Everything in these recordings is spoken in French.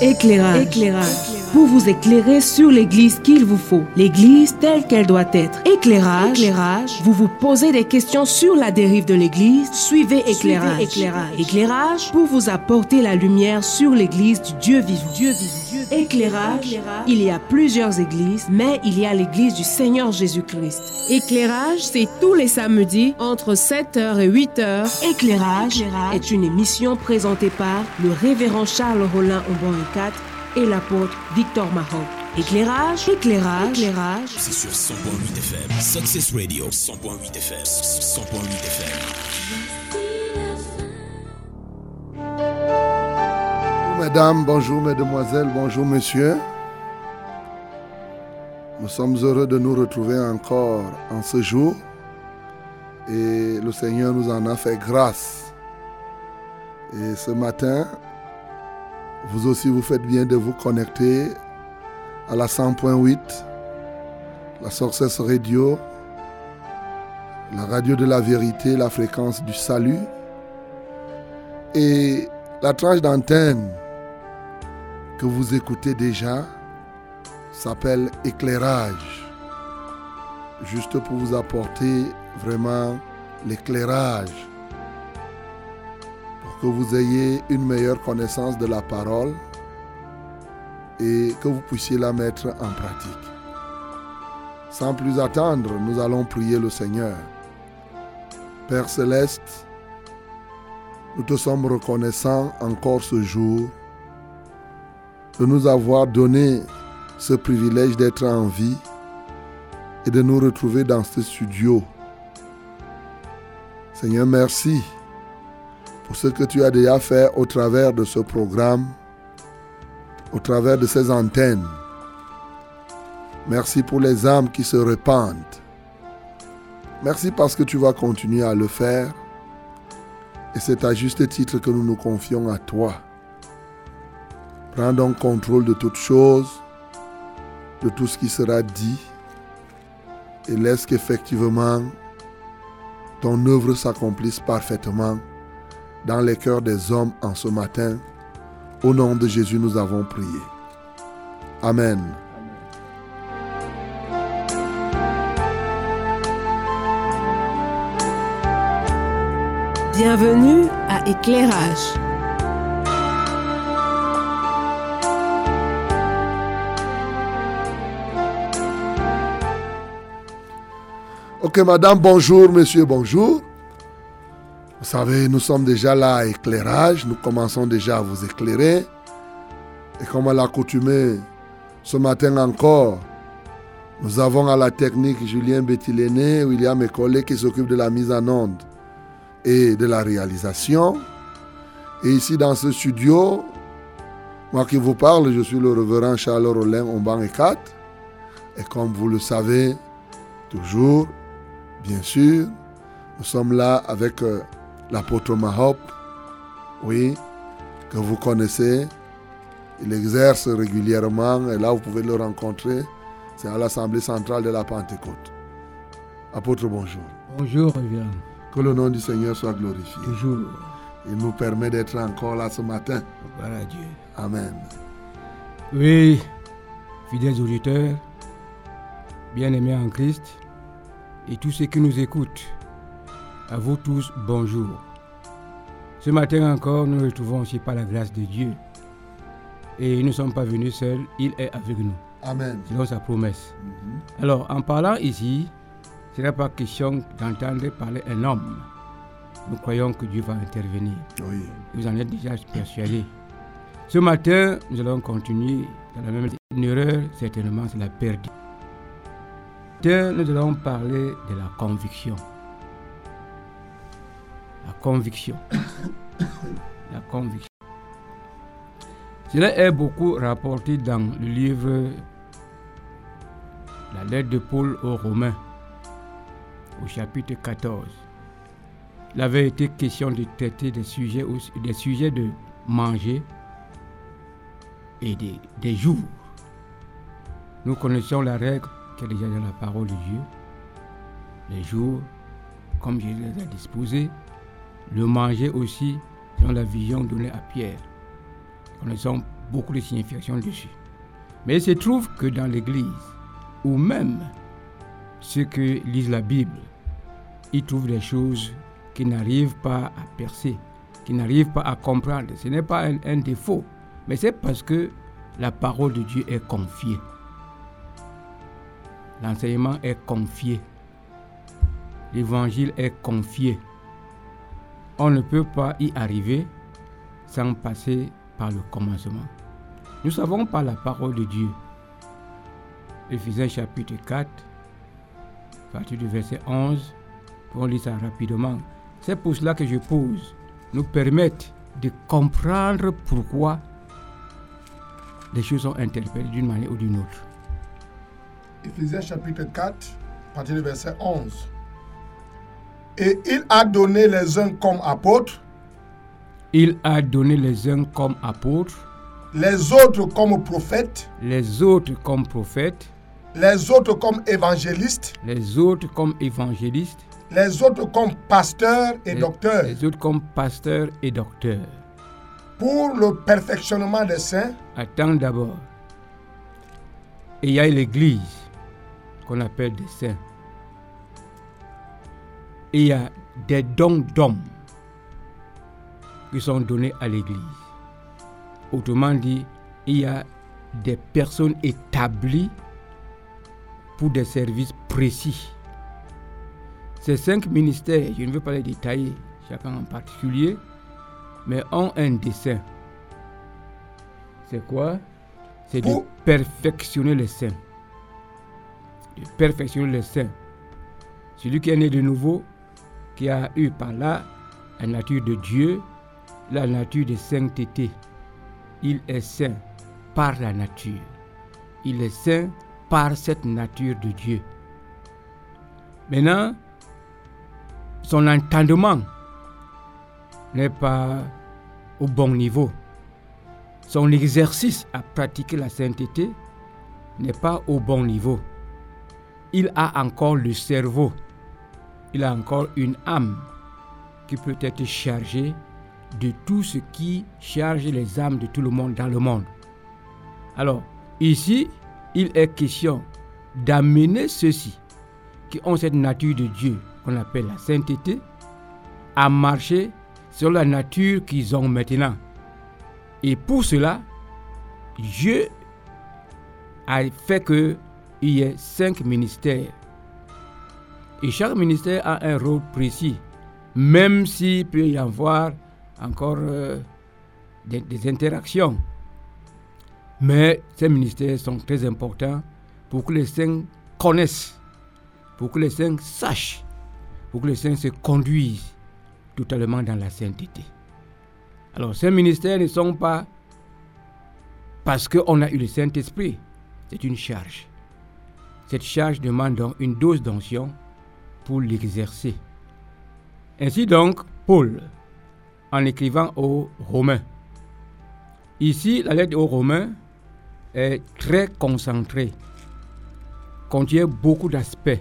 Éclairage. Éclairage. Pour vous éclairer sur l'église qu'il vous faut. L'église telle qu'elle doit être. Éclairage. Éclairage. Vous vous posez des questions sur la dérive de l'église. Suivez éclairage. éclairage. Éclairage pour vous apporter la lumière sur l'église du Dieu vivant. Dieu vivant. Éclairage. Il y a plusieurs églises, mais il y a l'église du Seigneur Jésus-Christ. Éclairage, c'est tous les samedis entre 7h et 8h. Éclairage, est une émission présentée par le révérend Charles Rollin Aubon 4 et l'apôtre Victor Maroc. Éclairage, éclairage, éclairage. C'est sur 100.8 FM. Success Radio, 100.8 FM. 100.8 FM. Mesdames, bonjour mesdemoiselles, bonjour messieurs. Nous sommes heureux de nous retrouver encore en ce jour et le Seigneur nous en a fait grâce. Et ce matin, vous aussi vous faites bien de vous connecter à la 100.8, la Success Radio, la radio de la vérité, la fréquence du salut. Et la tranche d'antenne que vous écoutez déjà s'appelle éclairage. Juste pour vous apporter vraiment l'éclairage. Pour que vous ayez une meilleure connaissance de la parole et que vous puissiez la mettre en pratique. Sans plus attendre, nous allons prier le Seigneur. Père céleste, nous te sommes reconnaissants encore ce jour de nous avoir donné ce privilège d'être en vie et de nous retrouver dans ce studio. Seigneur, merci pour ce que tu as déjà fait au travers de ce programme, au travers de ces antennes. Merci pour les âmes qui se répandent. Merci parce que tu vas continuer à le faire. Et c'est à juste titre que nous nous confions à toi. Prends donc contrôle de toutes choses, de tout ce qui sera dit, et laisse qu'effectivement ton œuvre s'accomplisse parfaitement dans les cœurs des hommes en ce matin. Au nom de Jésus, nous avons prié. Amen. Bienvenue à Éclairage. Ok, madame, bonjour, monsieur, bonjour. Vous savez, nous sommes déjà là à éclairage. Nous commençons déjà à vous éclairer. Et comme à l'accoutumée, ce matin encore, nous avons à la technique Julien Bettiléné, William et collègues qui s'occupent de la mise en onde et de la réalisation. Et ici dans ce studio, moi qui vous parle, je suis le révérend Charles Rollin Omban et 4. Et comme vous le savez, toujours, bien sûr, nous sommes là avec euh, l'apôtre Mahop, oui, que vous connaissez. Il exerce régulièrement et là vous pouvez le rencontrer. C'est à l'Assemblée centrale de la Pentecôte. Apôtre, bonjour. Bonjour, révérend. Que le nom du Seigneur soit glorifié. Toujours. Il nous permet d'être encore là ce matin. Gloire à Dieu. Amen. Oui, fidèles auditeurs, bien-aimés en Christ, et tous ceux qui nous écoutent, à vous tous, bonjour. Ce matin encore, nous nous retrouvons aussi par la grâce de Dieu. Et nous ne sommes pas venus seuls, il est avec nous, Amen. selon sa promesse. Alors, en parlant ici, ce n'est pas question d'entendre parler un homme. Nous croyons que Dieu va intervenir. Oui. Vous en êtes déjà persuadés. Ce matin, nous allons continuer dans la même une erreur, certainement, c'est la perte. Nous allons parler de la conviction. La conviction. la conviction. Cela est beaucoup rapporté dans le livre La lettre de Paul aux Romains, au chapitre 14. Il avait été question de traiter des sujets, des sujets de manger et des jours. Nous connaissons la règle qui est déjà dans la parole de Dieu. Les jours, comme Jésus les a disposés, le manger aussi, dans la vision donnée à Pierre. Connaissons beaucoup de significations dessus. Mais il se trouve que dans l'Église, ou même ceux qui lisent la Bible, ils trouvent des choses qui n'arrivent pas à percer, qui n'arrivent pas à comprendre. Ce n'est pas un défaut, mais c'est parce que la parole de Dieu est confiée. L'enseignement est confié. L'évangile est confié. On ne peut pas y arriver sans passer par le commencement. Nous savons par la parole de Dieu. Éphésiens chapitre 4, à partir du verset 11, on lit ça rapidement. C'est pour cela que je pose, nous permettre de comprendre pourquoi les choses sont interprétées d'une manière ou d'une autre. Éphésiens chapitre 4, à partir du verset 11. Et il a donné les uns comme apôtres, Il a donné les uns comme apôtres, les autres comme prophètes, les autres comme prophètes, les autres comme évangélistes, les autres comme évangélistes, les autres comme pasteurs et les, docteurs, les autres comme pasteurs et docteurs. pour le perfectionnement des saints, Attends d'abord. Et il y a l'Église qu'on appelle des saints. Et il y a des dons d'hommes qui sont donnés à l'Église. Autrement dit, il y a des personnes établies pour des services précis. Ces cinq ministères, je ne veux pas les détailler, chacun en particulier, mais ont un dessein. C'est quoi? C'est de perfectionner les saints. De perfectionner les saints. Celui qui est né de nouveau, qui a eu par là la nature de Dieu, la nature de sainteté. Il est saint par la nature. Il est saint par cette nature de Dieu. Maintenant, son entendement n'est pas au bon niveau. Son exercice à pratiquer la sainteté n'est pas au bon niveau. Il a encore le cerveau. Il a encore une âme qui peut être chargée de tout ce qui charge les âmes de tout le monde dans le monde. Alors, ici, il est question d'amener ceux-ci qui ont cette nature de Dieu qu'on appelle la sainteté à marcher sur la nature qu'ils ont maintenant. Et pour cela, Dieu a fait qu'il y ait cinq ministères. Et chaque ministère a un rôle précis, même s'il peut y avoir encore euh, des, des interactions. Mais ces ministères sont très importants pour que les saints connaissent, pour que les saints sachent, pour que les saints se conduisent totalement dans la sainteté. Alors ces ministères ne sont pas parce qu'on a eu le Saint-Esprit, c'est une charge. Cette charge demande donc une dose d'onction pour l'exercer. Ainsi donc, Paul, en écrivant aux Romains, ici la lettre aux Romains est très concentrée, contient beaucoup d'aspects.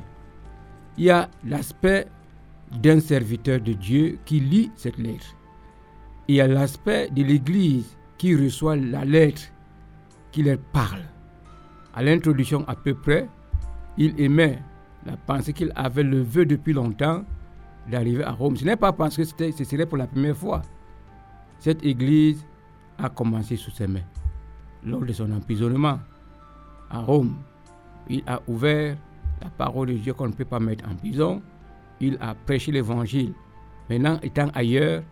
Il y a l'aspect d'un serviteur de Dieu qui lit cette lettre. Il y a l'aspect de l'Église qui reçoit la lettre, qui leur parle. À l'introduction à peu près, il émet la pensée qu'il avait le vœu depuis longtemps d'arriver à Rome. Ce n'est pas parce que ce serait pour la première fois. Cette Église a commencé sous ses mains. Lors de son emprisonnement à Rome, il a ouvert la parole de Dieu qu'on ne peut pas mettre en prison. Il a prêché l'évangile. Maintenant, étant ailleurs,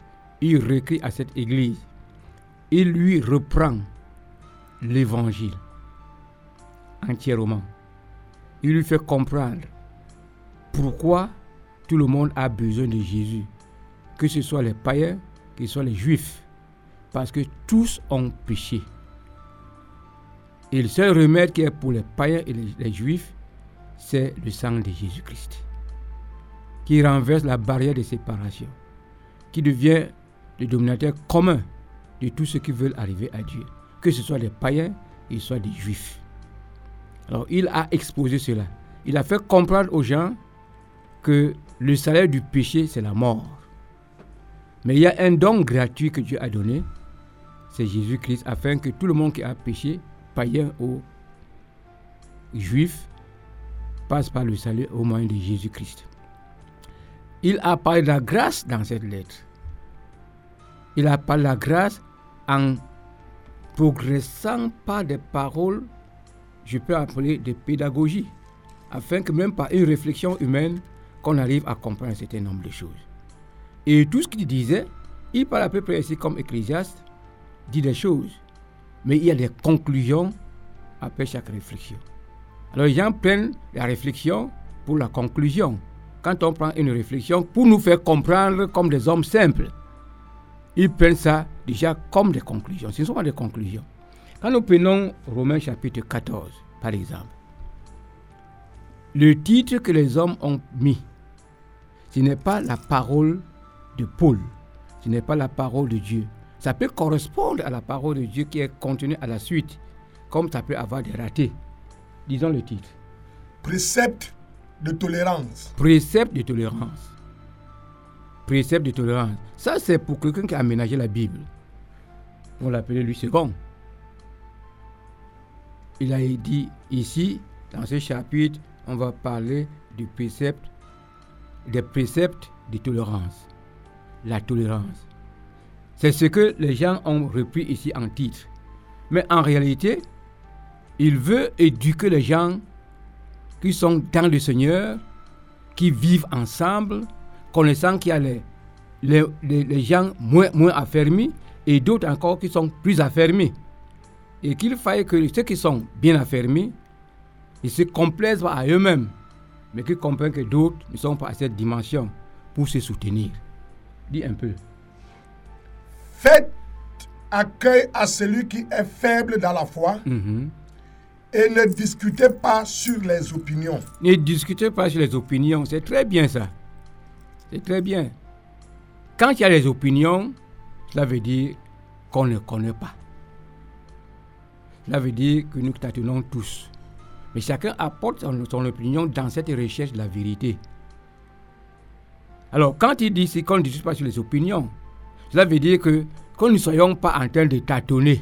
il récrit à cette église. Il lui reprend l'évangile entièrement. Il lui fait comprendre pourquoi tout le monde a besoin de Jésus. Que ce soit les païens, que ce soit les juifs. Parce que tous ont péché. Et le seul remède qui est pour les païens et les, les juifs, c'est le sang de Jésus-Christ. Qui renverse la barrière de séparation. Qui devient le dominateur commun de tous ceux qui veulent arriver à Dieu. Que ce soit des païens, que ce soit des juifs. Il a exposé cela. Il a fait comprendre aux gens que le salaire du péché, c'est la mort. Mais il y a un don gratuit que Dieu a donné, c'est Jésus-Christ, afin que tout le monde qui a péché, païen ou juif, passe par le salut au moyen de Jésus-Christ. Il a parlé de la grâce dans cette lettre. Il a parlé de la grâce en progressant par des paroles, je peux appeler de pédagogie, afin que même par une réflexion humaine, qu'on arrive à comprendre un certain nombre de choses. Et tout ce qu'il disait, il parle à peu près ici comme ecclésiaste, dit des choses, mais il y a des conclusions après chaque réflexion. Alors les gens prennent la réflexion pour la conclusion. Quand on prend une réflexion pour nous faire comprendre comme des hommes simples, ils prennent ça déjà comme des conclusions. Ce sont pas des conclusions. Quand nous prenons Romains chapitre 14, par exemple, le titre que les hommes ont mis, ce n'est pas la parole de Paul, ce n'est pas la parole de Dieu. Ça peut correspondre à la parole de Dieu qui est contenue à la suite, comme ça peut avoir des ratés. Disons le titre. Précepte de tolérance. Précepte de tolérance. Précepte de tolérance. Ça, c'est pour quelqu'un qui a aménagé la Bible. On l'appelait lui second. Il a dit ici, dans ce chapitre, on va parler du précepte, des préceptes de tolérance. La tolérance. C'est ce que les gens ont repris ici en titre. Mais en réalité, il veut éduquer les gens qui sont dans le Seigneur, qui vivent ensemble, connaissant qu'il y a les, gens moins, moins affermis et d'autres encore qui sont plus affermis. Et qu'il faille que ceux qui sont bien affermis, ils se complaisent à eux-mêmes, mais qu'ils comprennent que d'autres ne sont pas à cette dimension pour se soutenir. Dis un peu. Faites accueil à celui qui est faible dans la foi. Mhm. Et ne discutez pas sur les opinions. Ne discutez pas sur les opinions, c'est très bien ça. C'est très bien. Quand il y a les opinions, cela veut dire qu'on ne connaît pas. Cela veut dire que nous tâtonnons tous. Mais chacun apporte son, opinion dans cette recherche de la vérité. Alors, quand il dit qu'on ne discute pas sur les opinions, cela veut dire que, que nous ne soyons pas en train de tâtonner.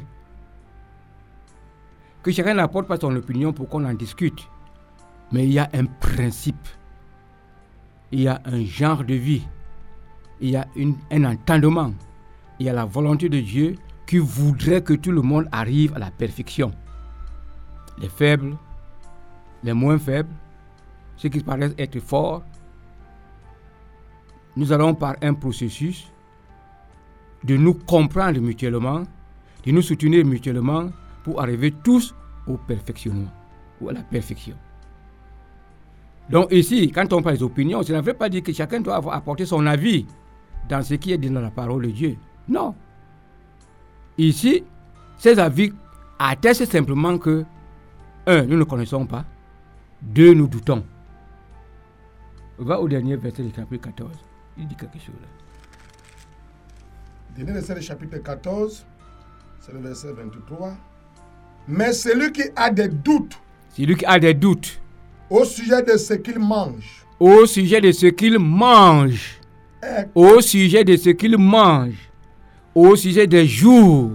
Que chacun n'apporte pas son opinion pour qu'on en discute. Mais il y a un principe. Il y a un genre de vie. Il y a un entendement. Il y a la volonté de Dieu qui voudrait que tout le monde arrive à la perfection. Les faibles, les moins faibles, ceux qui paraissent être forts. Nous allons par un processus de nous comprendre mutuellement, de nous soutenir mutuellement pour arriver tous au perfectionnement ou à la perfection. Donc ici, quand on parle des opinions, ça ne veut pas dire que chacun doit apporter son avis dans ce qui est dit dans la parole de Dieu. Non. Ici, ces avis attestent simplement que, un, nous ne connaissons pas, deux, nous doutons. Va au dernier verset du chapitre 14. Il dit quelque chose là. Dernier verset du chapitre 14, c'est le verset 23. Mais celui qui a des doutes Celui qui a des doutes au sujet de ce qu'il mange au sujet de ce qu'il mange, est au sujet de ce qu'il mange, au sujet des jours.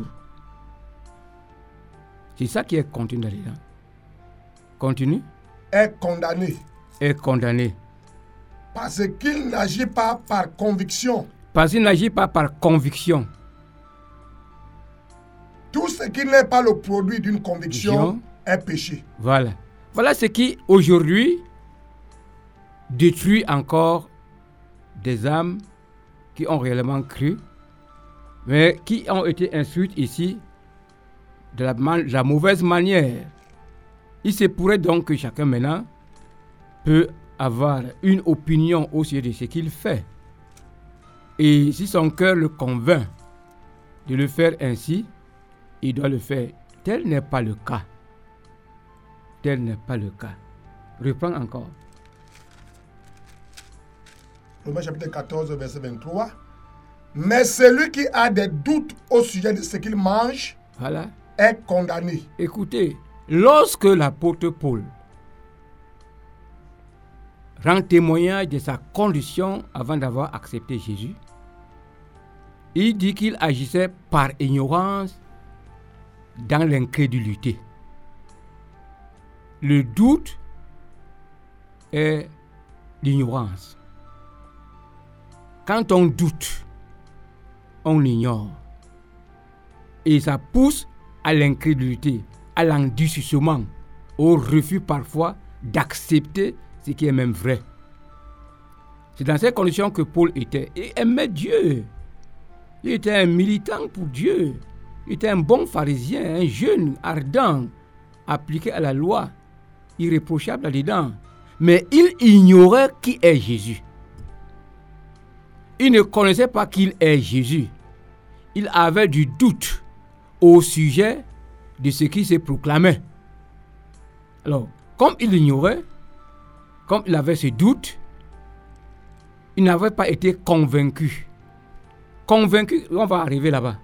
C'est ça qui est contenu là-dedans. Continue. est condamné Est condamné. parce qu'il n'agit pas par conviction. Parce qu'il n'agit pas par conviction. Tout ce qui n'est pas le produit d'une conviction Conviction. est péché. Voilà. Voilà ce qui, aujourd'hui, détruit encore des âmes qui ont réellement cru, mais qui ont été instruites ici de la, man- la mauvaise manière? Il se pourrait donc que chacun maintenant peut avoir une opinion au sujet de ce qu'il fait. Et si son cœur le convainc de le faire ainsi, il doit le faire. Tel n'est pas le cas. Tel n'est pas le cas. Reprends encore. Romains chapitre 14, verset 23. Mais celui qui a des doutes au sujet de ce qu'il mange Voilà. est condamné. Écoutez, lorsque l'apôtre Paul rend témoignage de sa condition avant d'avoir accepté Jésus, il dit qu'il agissait par ignorance dans l'incrédulité. Le doute est l'ignorance. Quand on doute, on ignore. Et ça pousse à l'incrédulité, à l'endurcissement, au refus parfois d'accepter ce qui est même vrai. C'est dans ces conditions que Paul était. Il aimait Dieu. Il était un militant pour Dieu. Il était un bon pharisien, un jeune, ardent, appliqué à la loi, irréprochable là-dedans. Mais il ignorait qui est Jésus. Il ne connaissait pas qu'il est Jésus. Il avait du doute au sujet de ce qui se proclamait. Alors, comme il ignorait, comme il avait ce doute, il n'avait pas été convaincu. Convaincu, on va arriver là-bas,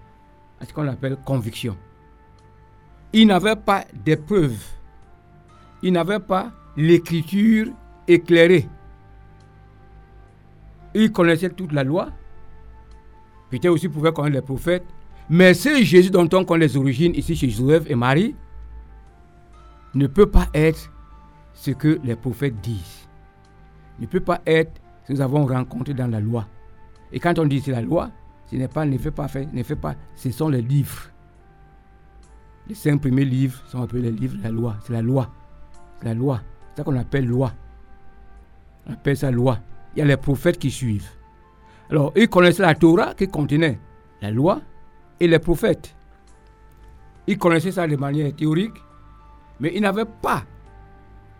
à ce qu'on appelle conviction. Il n'avait pas d'épreuve. Il n'avait pas l'écriture éclairée. Il connaissait toute la loi. Peut-être aussi pouvait connaître les prophètes. Mais ce Jésus dont on connaît les origines ici chez Joseph et Marie ne peut pas être ce que les prophètes disent. Ne peut pas être ce que nous avons rencontré dans la loi. Et quand on dit c'est la loi, ce n'est pas, ne fait pas, fait, ne fait pas, ce sont les livres. Les cinq premiers livres sont appelés les livres de la loi. C'est la loi. C'est la loi. C'est ça qu'on appelle loi. On appelle ça loi. Il y a les prophètes qui suivent. Alors, ils connaissaient la Torah qui contenait la loi et les prophètes. Ils connaissaient ça de manière théorique, mais ils n'avaient pas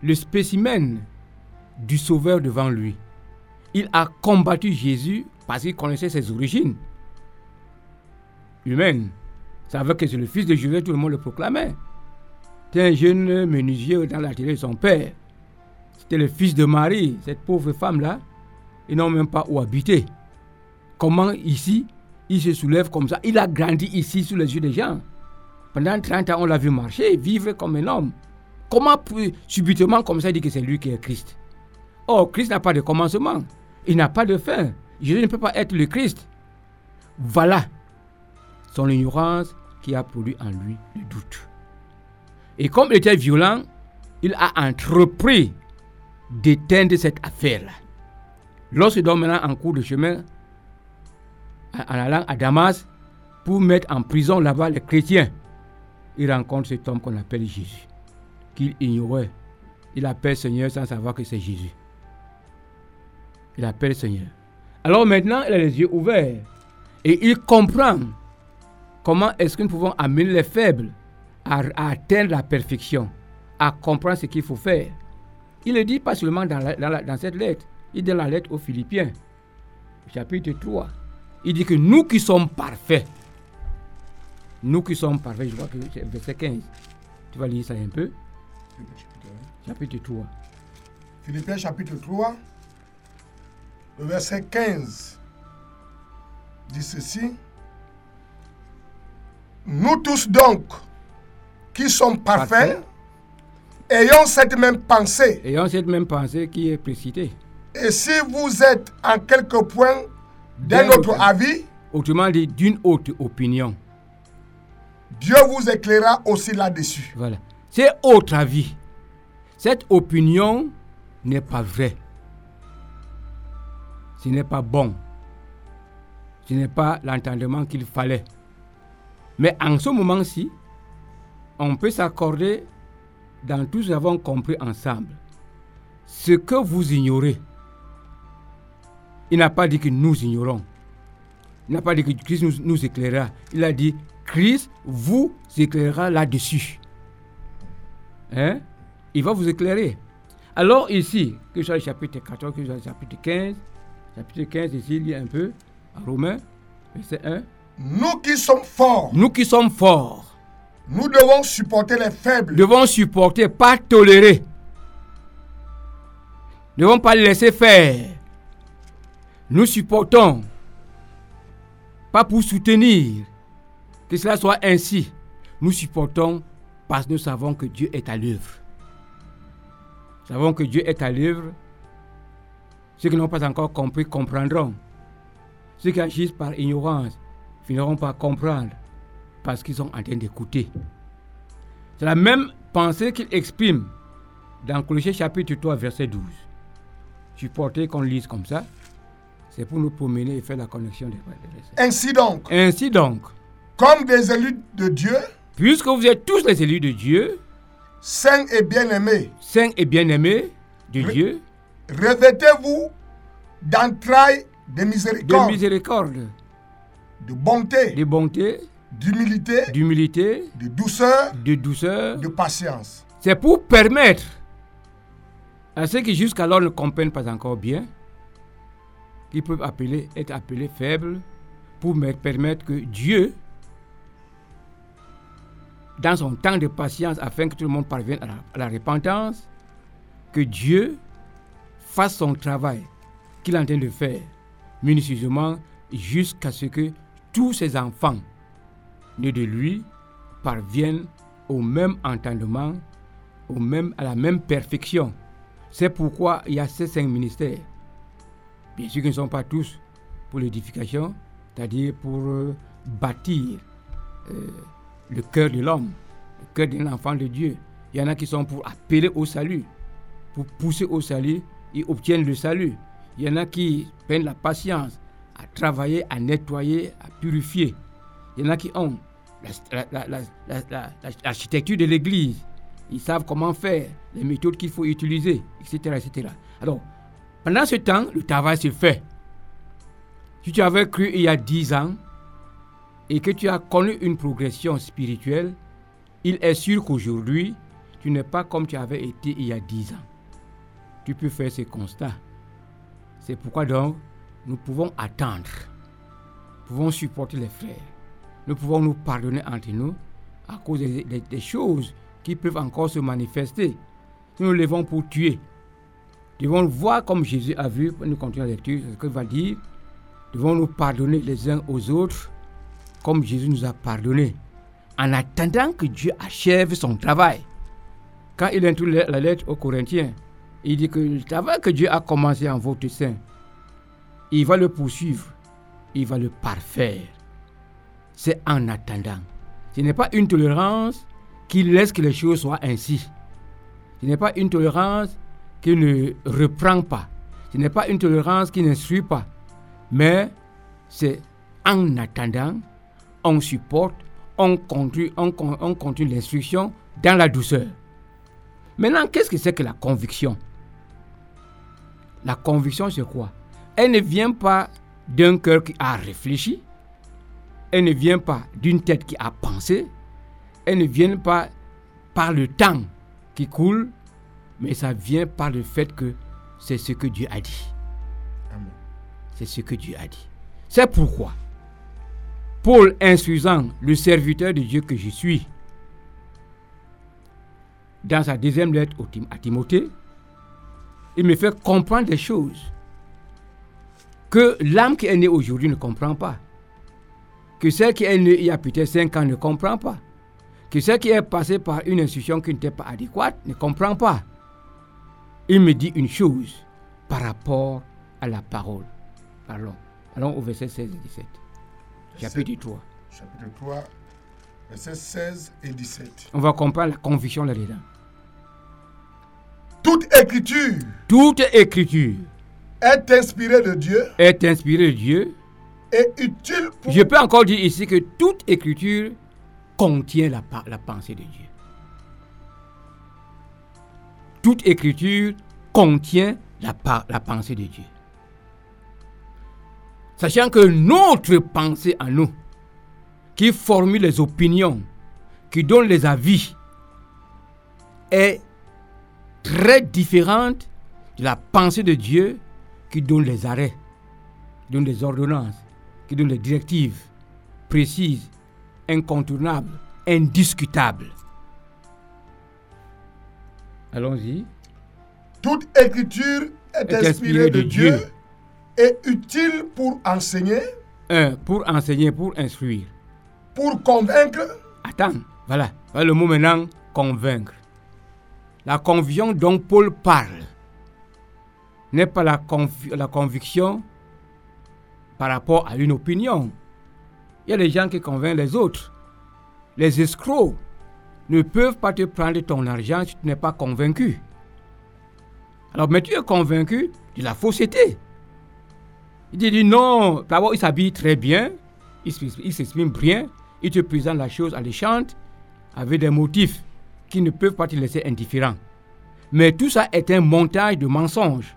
le spécimen du Sauveur devant lui. Il a combattu Jésus parce qu'il connaissait ses origines humaines. Il savait que c'est le fils de Jésus, tout le monde le proclamait. C'était un jeune menuisier dans la télé de son père. C'était le fils de Marie, cette pauvre femme-là. Ils n'ont même pas où habiter. Comment ici, il se soulève comme ça Il a grandi ici sous les yeux des gens. Pendant 30 ans, on l'a vu marcher, vivre comme un homme. Comment subitement comme ça dire que c'est lui qui est Christ? Oh, Christ n'a pas de commencement. Il n'a pas de fin. Jésus ne peut pas être le Christ. Voilà son ignorance qui a produit en lui le doute. Et comme il était violent, il a entrepris d'éteindre cette affaire-là. Lorsqu'il doit maintenant en cours de chemin, en allant à Damas, pour mettre en prison là-bas les chrétiens, il rencontre cet homme qu'on appelle Jésus qu'il ignorait. Il appelle Seigneur sans savoir que c'est Jésus. Il appelle Seigneur. Alors maintenant, il a les yeux ouverts. Et il comprend comment est-ce que nous pouvons amener les faibles à, atteindre la perfection, à comprendre ce qu'il faut faire. Il le dit pas seulement dans, dans, cette lettre, il dit dans la lettre aux Philippiens, chapitre 3. Il dit que nous qui sommes parfaits, nous qui sommes parfaits, je crois que c'est verset 15. Tu vas lire ça un peu. Chapitre 3. Philippiens chapitre 3, le verset 15 dit ceci. Nous tous donc, qui sommes parfaits, ayons cette même pensée. Ayons cette même pensée qui est précitée. Et si vous êtes en quelque point d'un autre avis, autrement dit d'une autre opinion, Dieu vous éclairera aussi là-dessus. Voilà. C'est autre avis. Cette opinion n'est pas vraie. Ce n'est pas bon. Ce n'est pas l'entendement qu'il fallait. Mais en ce moment-ci, on peut s'accorder dans tout ce que nous avons compris ensemble. Ce que vous ignorez, il n'a pas dit que nous ignorons. Il n'a pas dit que Christ nous, nous éclairera. Il a dit, Christ vous éclairera là-dessus. Hein? Il va vous éclairer. Alors ici, que ce soit le chapitre 14, que ce soit le chapitre 15, chapitre 15 ici, il y a un peu, à Romains, verset 1. Nous qui sommes forts. Nous qui sommes forts. Nous devons supporter les faibles. Devons supporter, pas tolérer. Ne devons pas laisser faire. Nous supportons. Pas pour soutenir. Que cela soit ainsi. Nous supportons parce que nous savons que Dieu est à l'œuvre. Nous savons que Dieu est à l'œuvre. Ceux qui n'ont pas encore compris comprendront. Ceux qui agissent par ignorance finiront par comprendre parce qu'ils sont en train d'écouter. C'est la même pensée qu'il exprime dans Colossiens chapitre 3, verset 12. Supporter qu'on lise comme ça, c'est pour nous promener et faire la connexion des. Ainsi donc, Ainsi donc, comme des élus de Dieu, puisque vous êtes tous les élus de Dieu, saints et bien-aimés, saints et bien-aimés de. Dieu, revêtez-vous d'entrailles de de miséricorde, miséricorde, de bonté, de bonté, d'humilité, d'humilité, de douceur, de douceur. de patience. C'est pour permettre à ceux qui jusqu'alors ne comprennent pas encore bien, qui peuvent appeler, être appelés faibles, pour me permettre que Dieu, dans son temps de patience, afin que tout le monde parvienne à la, à repentance, que Dieu fasse son travail qu'il est en train de faire minutieusement jusqu'à ce que tous ses enfants nés de lui parviennent au même entendement, au même, à la même perfection. C'est pourquoi il y a ces cinq ministères. Bien sûr qu'ils ne sont pas tous pour l'édification, c'est-à-dire pour euh, bâtir euh, le cœur de l'homme, le cœur d'un enfant de Dieu. Il y en a qui sont pour appeler au salut, pour pousser au salut, ils obtiennent le salut. Il y en a qui prennent la patience à travailler, à nettoyer, à purifier. Il y en a qui ont la- la- la- la- la- la- l'architecture de l'Église. Ils savent comment faire, les méthodes qu'il faut utiliser, etc., etc. Alors, pendant ce temps, le travail se fait. Si tu avais cru il y a 10 ans et que tu as connu une progression spirituelle, il est sûr qu'aujourd'hui, tu n'es pas comme tu avais été il y a 10 ans. Tu peux faire ce constat. C'est pourquoi donc, nous pouvons attendre. Nous pouvons supporter les frères. Nous pouvons nous pardonner entre nous à cause des choses qui peuvent encore se manifester. Si nous levons pour tuer, devons voir comme Jésus a vu, nous continuons la lecture, ce qu'il va dire. Devons nous pardonner les uns aux autres comme Jésus nous a pardonné, en attendant que Dieu achève son travail. Quand il introduit la lettre aux Corinthiens, il dit que le travail que Dieu a commencé en votre sein, il va le poursuivre, il va le parfaire. C'est en attendant. Ce n'est pas une tolérance qui laisse que les choses soient ainsi. Ce n'est pas une tolérance qui ne reprend pas. Ce n'est pas une tolérance qui n'instruit pas. Mais c'est en attendant, on supporte, on continue, on, on l'instruction dans la douceur. Maintenant, qu'est-ce que c'est que la conviction? La conviction, c'est quoi? Elle ne vient pas d'un cœur qui a réfléchi. Elle ne vient pas d'une tête qui a pensé. Elle ne vient pas par le temps qui coule, mais ça vient par le fait que c'est ce que Dieu a dit. C'est ce que Dieu a dit. C'est pourquoi Paul instruisant le serviteur de Dieu que je suis, dans sa deuxième lettre à Timothée, il me fait comprendre des choses que l'âme qui est née aujourd'hui ne comprend pas. Que celle qui est née il y a peut-être 5 ans ne comprend pas. Que celle qui est passée par une institution qui n'était pas adéquate ne comprend pas. Il me dit une chose par rapport à la parole. Parlons. Allons au verset 16 et 17. Chapitre 3. Chapitre 3, versets 16 et 17. On va comprendre la conviction là-dedans. Toute écriture Toute écriture est inspirée de Dieu est inspirée de Dieu. et utile pour Je peux encore dire ici que toute écriture contient la pensée de Dieu. Toute écriture contient la, pensée de Dieu. Sachant que notre pensée à nous, qui formule les opinions, qui donne les avis, est très différente de la pensée de Dieu qui donne les arrêts, qui donne les ordonnances, qui donne les directives précises, incontournables, indiscutables. Allons-y. toute écriture est, Est inspirée de, Dieu, et utile pour enseigner, Un, pour enseigner, pour instruire. pour convaincre, Attends, voilà. Voilà le mot maintenant, convaincre. La conviction dont Paul parle n'est pas la, convi- la conviction par rapport à une opinion. Il y a des gens qui convainquent les autres. Les escrocs ne peuvent pas te prendre ton argent si tu n'es pas convaincu. Alors, mais tu es convaincu de la fausseté. Il te dit non, d'abord il s'habille très bien, il s'exprime bien, il te présente la chose alléchante avec des motifs qui ne peuvent pas te laisser indifférent. Mais tout ça est un montage de mensonges.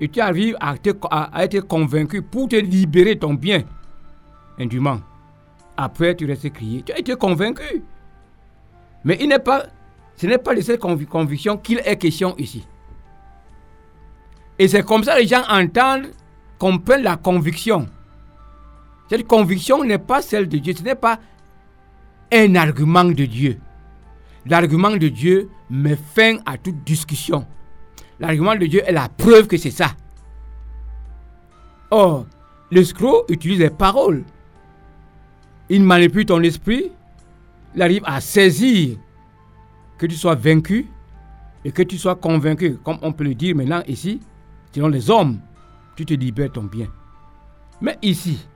Et tu arrives à, être convaincu pour te libérer ton bien indûment. Après, tu restes crier. Tu as été convaincu. Mais il n'est pas, ce n'est pas de cette conviction qu'il est question ici. Et c'est comme ça que les gens entendent, comprennent la conviction. Cette conviction n'est pas celle de Dieu, ce n'est pas un argument de Dieu. L'argument de Dieu met fin à toute discussion. L'argument de Dieu est la preuve que c'est ça. Or, l'escroc utilise les paroles. Il manipule ton esprit. Il arrive à saisir que tu sois vaincu et que tu sois convaincu, comme on peut le dire maintenant ici, selon les hommes, tu te libères ton bien. Mais ici,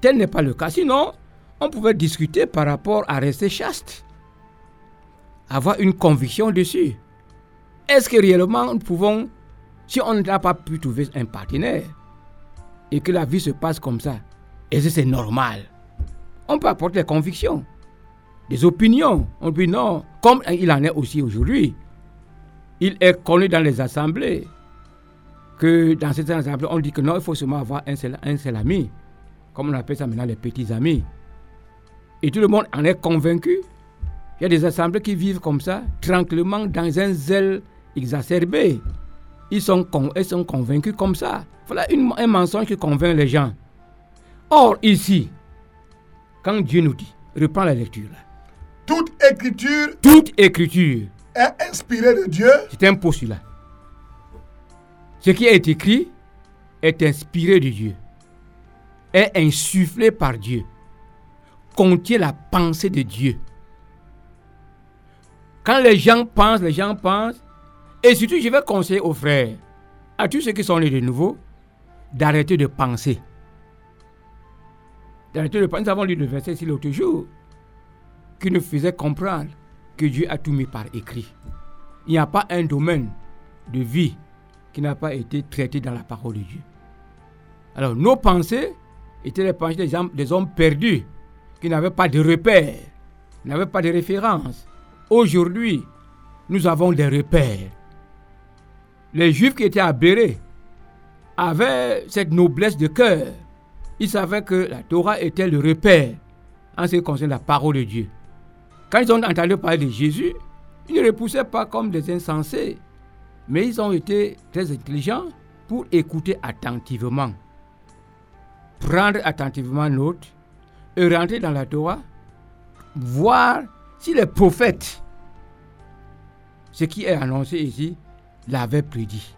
tel n'est pas le cas. Sinon, on pouvait discuter par rapport à rester chaste. Avoir une conviction dessus. Est-ce que réellement nous pouvons, si on n'a pas pu trouver un partenaire et que la vie se passe comme ça, est-ce que c'est normal? On peut apporter des convictions, des opinions. On dit non, comme il en est aussi aujourd'hui. Il est connu dans les assemblées que dans ces assemblées, on dit que non, il faut seulement avoir un seul, ami, comme on appelle ça maintenant les petits amis. Et tout le monde en est convaincu. Il y a des assemblées qui vivent comme ça, tranquillement, dans un zèle exacerbé. Ils sont, sont convaincus comme ça. Voilà un mensonge qui convainc les gens. Or, ici, quand Dieu nous dit, reprends la lecture. Toute écriture, toute écriture est inspirée de Dieu. C'est un postulat. Ce qui est écrit est inspiré de Dieu, est insufflé par Dieu, contient la pensée de Dieu. Quand les gens pensent, les gens pensent, et surtout je vais conseiller aux frères, à tous ceux qui sont nés de nouveau, d'arrêter de penser. D'arrêter de penser. Nous avons lu le verset ici l'autre jour, qui nous faisait comprendre que Dieu a tout mis par écrit. Il n'y a pas un domaine de vie qui n'a pas été traité dans la parole de Dieu. Alors, nos pensées étaient les pensées des hommes, perdus, qui n'avaient pas de repères, n'avaient pas de références. Aujourd'hui, nous avons des repères. Les Juifs qui étaient à avaient cette noblesse de cœur. Ils savaient que la Torah était le repère en ce qui concerne la parole de Dieu. Quand ils ont entendu parler de Jésus, ils ne repoussaient pas comme des insensés. Mais ils ont été très intelligents pour écouter attentivement, prendre attentivement note et rentrer dans la Torah, voir si les prophètes, ce qui est annoncé ici, l'avaient prédit.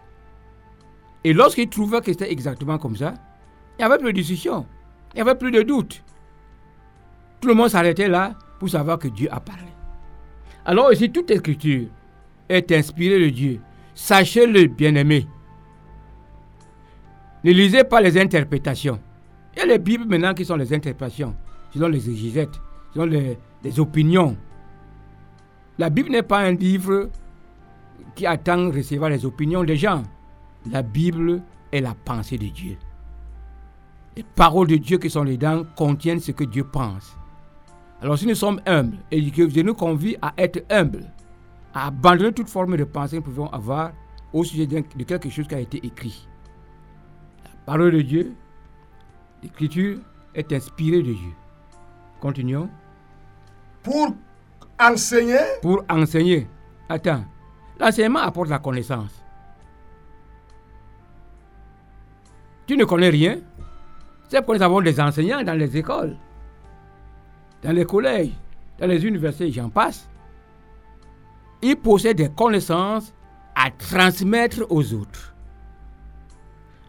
Et lorsqu'ils trouvaient que c'était exactement comme ça, il n'y avait plus de discussion, il n'y avait plus de doute. Tout le monde s'arrêtait là pour savoir que Dieu a parlé. Alors ici, toute écriture est inspirée de Dieu Sachez-le, bien-aimé. Ne lisez pas les interprétations. Il y a les Bibles maintenant qui sont les interprétations, selon les exégètes, selon les, les opinions. La Bible n'est pas un livre qui attend recevoir les opinions des gens. La Bible est la pensée de Dieu. Les paroles de Dieu qui sont dedans contiennent ce que Dieu pense. Alors si nous sommes humbles et que Dieu nous convie à être humbles, à abandonner toute forme de pensée que nous pouvons avoir au sujet de quelque chose qui a été écrit. La parole de Dieu, l'écriture est inspirée de Dieu. Continuons. Pour enseigner. Pour enseigner. Attends. L'enseignement apporte la connaissance. Tu ne connais rien. C'est pourquoi nous avons des enseignants dans les écoles, dans les collèges, dans les universités, j'en passe ils possèdent des connaissances à transmettre aux autres.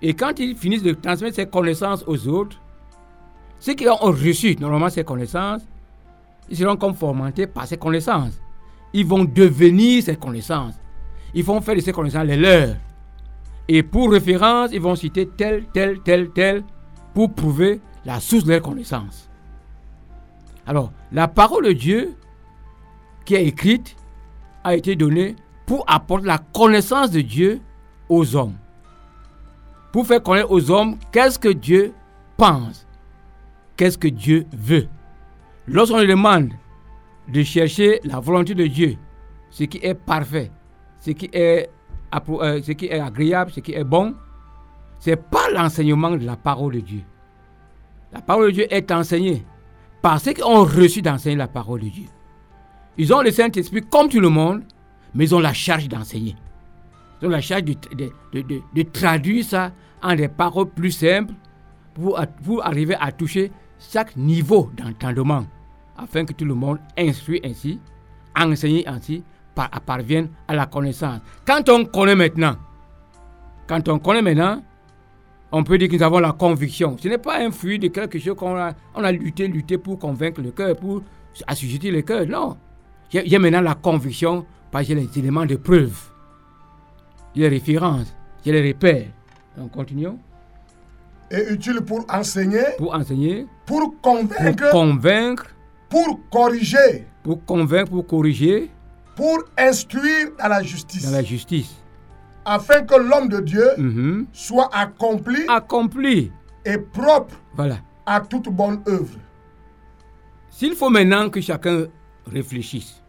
Et quand ils finissent de transmettre ces connaissances aux autres, ceux qui ont reçu normalement ces connaissances, ils seront comme formatés par ces connaissances. Ils vont devenir ces connaissances. Ils vont faire de ces connaissances les leurs. Et pour référence, ils vont citer tel, tel, tel, tel, pour prouver la source de leurs connaissances. Alors, la parole de Dieu qui est écrite a été donnée pour apporter la connaissance de Dieu aux hommes. Pour faire connaître aux hommes qu'est-ce que Dieu pense, qu'est-ce que Dieu veut. Lorsqu'on lui demande de chercher la volonté de Dieu, ce qui est parfait, ce qui est, euh, ce qui est agréable, ce qui est bon, c'est pas l'enseignement de la parole de Dieu. La parole de Dieu est enseignée par ceux qui ont reçu d'enseigner la parole de Dieu. Ils ont le Saint-Esprit comme tout le monde, mais ils ont la charge d'enseigner. Ils ont la charge de, de- de- de- traduire ça en des paroles plus simples pour, pour arriver à toucher chaque niveau d'entendement, afin que tout le monde instruit ainsi, enseigné ainsi, par- parvienne à la connaissance. Quand on connaît maintenant, quand on connaît maintenant, on peut dire que nous avons la conviction. Ce n'est pas un fruit de quelque chose qu'on a, on a lutté, lutté pour convaincre le cœur, pour assujettir le cœur. Non. J'ai maintenant la conviction parce que j'ai les éléments de preuve. J'ai les références, j'ai les repères. Donc continuons. est utile pour enseigner, Pour enseigner, pour pour convaincre, convaincre, pour corriger, pour convaincre, pour corriger pour instruire dans la justice, dans la justice. Afin que l'homme de Dieu Mhm. soit accompli Accompli. et propre Voilà. à toute bonne œuvre. S'il faut maintenant que chacun réfléchisse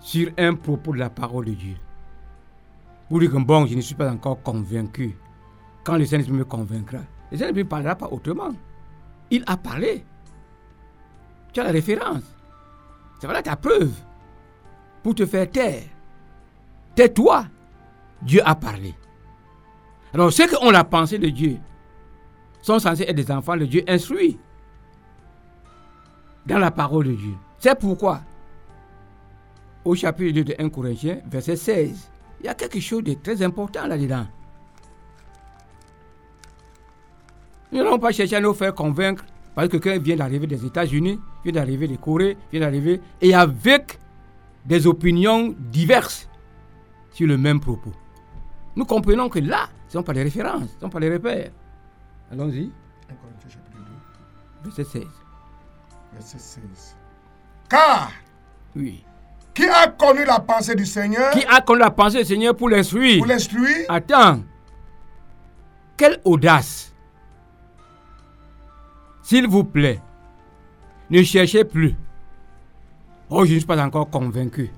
sur un propos de la parole de Dieu, pour dire que bon, je ne suis pas encore convaincu. Quand le Saint-Esprit me convaincra, le Saint-Esprit ne parlera pas autrement. Il a parlé. Tu as la référence. C'est voilà ta preuve. Pour te faire taire. Tais-toi. Dieu a parlé. Alors, ceux qui ont la pensée de Dieu sont censés être des enfants de Dieu instruits dans la parole de Dieu. C'est pourquoi, au chapitre 2 de 1 Corinthiens, verset 16, il y a quelque chose de très important là-dedans. Nous n'allons pas chercher à nous faire convaincre parce que quelqu'un vient d'arriver des États-Unis, vient d'arriver de Corée, vient d'arriver, et avec des opinions diverses sur le même propos. Nous comprenons que là, ce ne sont pas des références, ce ne sont pas des repères. Allons-y, 1 Corinthiens chapitre 2, verset 16. verset 16. Car Oui. qui a connu la pensée du Seigneur Qui a connu la pensée du Seigneur pour l'instruire? Pour l'instruire? Attends. Quelle audace. S'il vous plaît, ne cherchez plus. Oh, je ne suis pas encore convaincu.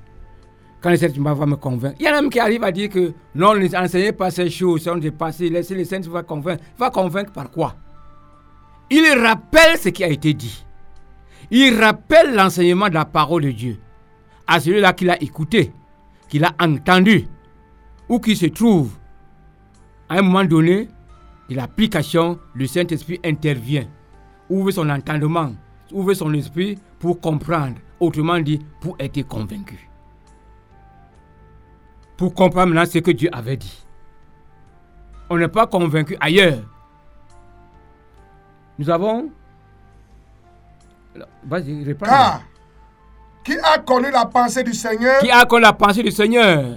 Quand le Saint-Esprit va me convaincre. Il y en a même qui arrivent à dire que non, ne enseignez pas ces choses, sont dépassées, laissez le Saint-Esprit va convaincre. Va convaincre par quoi? Il rappelle ce qui a été dit. Il rappelle l'enseignement de la parole de Dieu à celui-là qui l'a écouté, qui l'a entendu, ou qui se trouve à un moment donné de l'application, le Saint-Esprit intervient, ouvre son entendement, ouvre son esprit pour comprendre, autrement dit, pour être convaincu. Pour comprendre maintenant ce que Dieu avait dit. On n'est pas convaincu ailleurs. Nous avons. Alors, Vas-y, réponds. Car qui a connu la pensée du Seigneur Qui a connu la pensée du Seigneur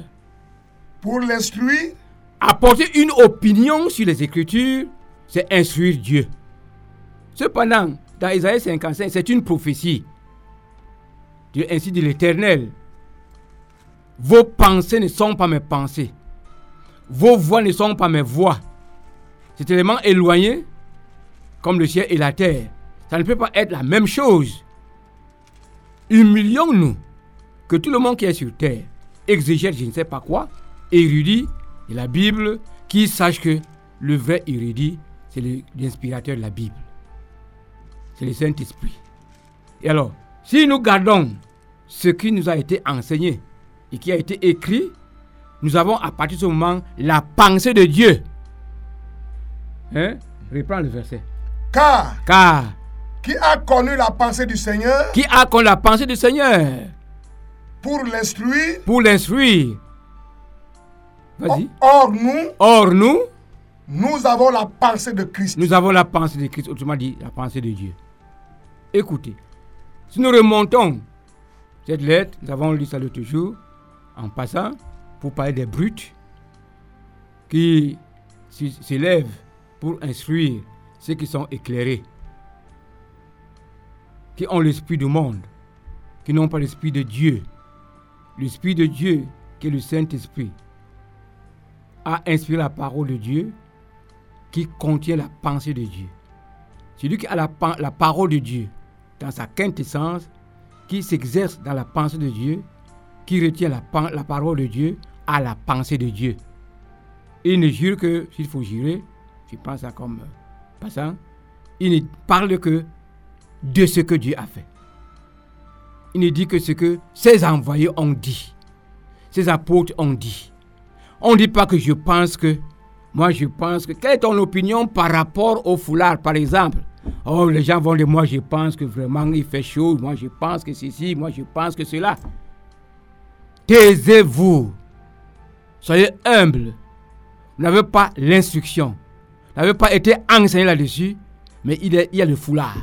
pour l'instruire Apporter une opinion sur les Écritures, c'est instruire Dieu. Cependant, dans Isaïe 55, c'est une prophétie. Dieu ainsi dit l'Éternel. Vos pensées ne sont pas mes pensées. Vos voix ne sont pas mes voix. C'est tellement éloigné comme le ciel et la terre. Ça ne peut pas être la même chose. Humilions-nous que tout le monde qui est sur terre, exégète je ne sais pas quoi, érudit de la Bible, qui sache que le vrai érudit, c'est l'inspirateur de la Bible. C'est le Saint-Esprit. Et alors, si nous gardons ce qui nous a été enseigné et qui a été écrit, nous avons à partir de ce moment la pensée de Dieu. Hein? Reprends le verset. Car Car qui a connu la pensée du Seigneur qui a connu la pensée du Seigneur? pour l'instruire pour l'instruire Vas-y. Or nous, Or, nous, nous avons la pensée de Christ. nous avons la pensée de Christ, autrement dit, la pensée de Dieu. Écoutez, si nous remontons cette lettre, nous avons lu ça l'autre jour, en passant, pour parler des brutes qui s'élèvent pour instruire ceux qui sont éclairés, qui ont l'esprit du monde. qui n'ont pas l'Esprit de Dieu. L'Esprit de Dieu, qui est le Saint-Esprit, a inspiré la parole de Dieu qui contient la pensée de Dieu. Celui qui a la, la parole de Dieu dans sa quintessence, qui s'exerce dans la pensée de Dieu, qui retient la, parole de Dieu, a la pensée de Dieu. Il ne jure que, s'il faut jurer, je pense ça comme euh, passant, il ne parle que de ce que Dieu a fait. Il ne dit que ce que ses envoyés ont dit, ses apôtres ont dit. On ne dit pas que je pense que, moi je pense que, quelle est ton opinion par rapport au foulard, par exemple? Oh, les gens vont dire, moi je pense que vraiment il fait chaud, moi je pense que ceci, moi je pense que cela. Taisez-vous. Soyez humble. Vous n'avez pas l'instruction. Vous n'avez pas été enseigné là-dessus, mais il, y a le foulard.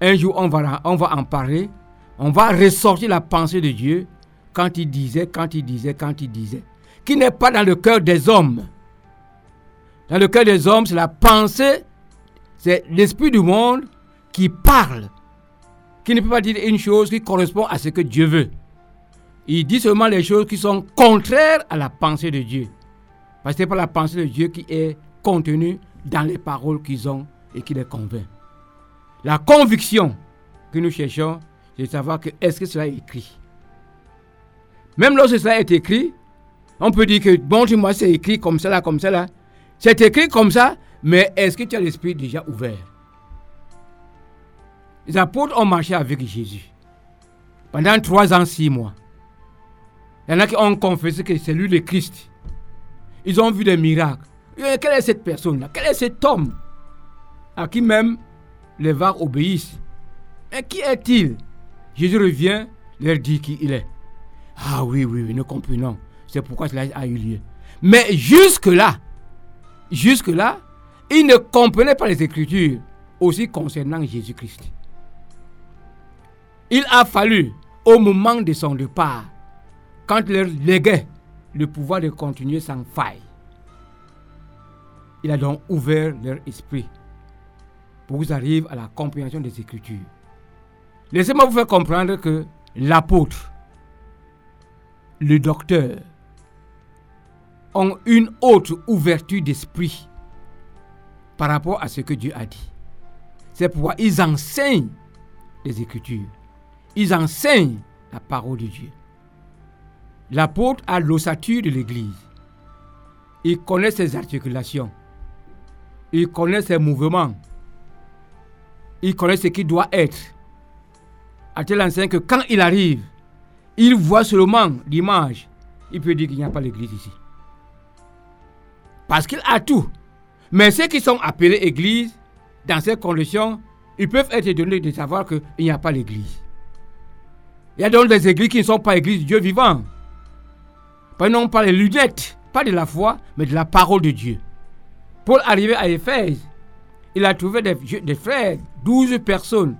Un jour, on va, on va en parler. On va ressortir la pensée de Dieu quand il disait, quand il disait, quand il disait. Qui n'est pas dans le cœur des hommes. Dans le cœur des hommes, c'est la pensée, c'est l'esprit du monde qui parle. Qui ne peut pas dire une chose qui correspond à ce que Dieu veut. Il dit seulement les choses qui sont contraires à la pensée de Dieu. Parce que ce n'est pas la pensée de Dieu qui est contenue dans les paroles qu'ils ont et qui les convainc. La conviction que nous cherchons, c'est de savoir que est-ce que cela est écrit. Même lorsque cela est écrit, on peut dire que, bon, tu moi, c'est écrit comme là, comme là. C'est écrit comme ça, mais est-ce que tu as l'esprit déjà ouvert? Les apôtres ont marché avec Jésus pendant trois ans, six mois. Il y en a qui ont confessé que c'est lui le Christ. Ils ont vu des miracles. Et Quelle est cette personne-là? Quel est cet homme? À qui même les vagues obéissent Mais qui est-il? Jésus revient, leur dit qui il est. Ah oui, oui, oui, nous comprenons. C'est pourquoi cela a eu lieu. Mais jusque-là, jusque-là, ils ne comprenaient pas les Écritures aussi concernant Jésus-Christ. Il a fallu, au moment de son départ, quand leur léguait le pouvoir de continuer sans faille, il a donc ouvert leur esprit pour qu'ils arrivent à la compréhension des Écritures. Laissez-moi vous faire comprendre que l'apôtre, le docteur, ont une autre ouverture d'esprit par rapport à ce que Dieu a dit. C'est pourquoi ils enseignent les Écritures. Ils enseignent la parole de Dieu. L'apôtre a l'ossature de l'Église. Il connaît ses articulations. Il connaît ses mouvements. Il connaît ce qui doit être. À tel enseigne que quand il arrive, il voit seulement l'image. Il peut dire qu'il n'y a pas l'église ici. Parce qu'il a tout. Mais ceux qui sont appelés église, dans ces conditions, ils peuvent être étonnés de savoir qu'il n'y a pas l'église. Il y a donc des églises qui ne sont pas églises Dieu vivant. Non pas les lunettes, pas de la foi, mais de la parole de Dieu. Paul arrivé à Éphèse, il a trouvé des, frères, 12 personnes,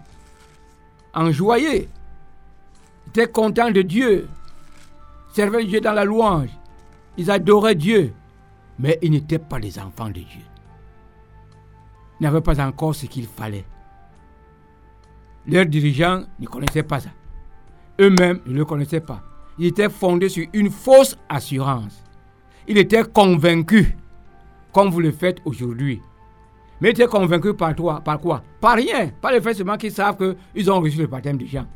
enjoyés. Ils étaient contents de Dieu, servaient Dieu dans la louange. Ils adoraient Dieu, mais ils n'étaient pas des enfants de Dieu. Ils n'avaient pas encore ce qu'il fallait. Leurs dirigeants ne connaissaient pas ça. Eux-mêmes ne le connaissaient pas. Ils étaient fondés sur une fausse assurance. Ils étaient convaincus, comme vous le faites aujourd'hui. Mais ils étaient convaincus par toi, par quoi? Par rien. Par le fait seulement qu'ils savent qu'ils ont reçu le baptême de Jean.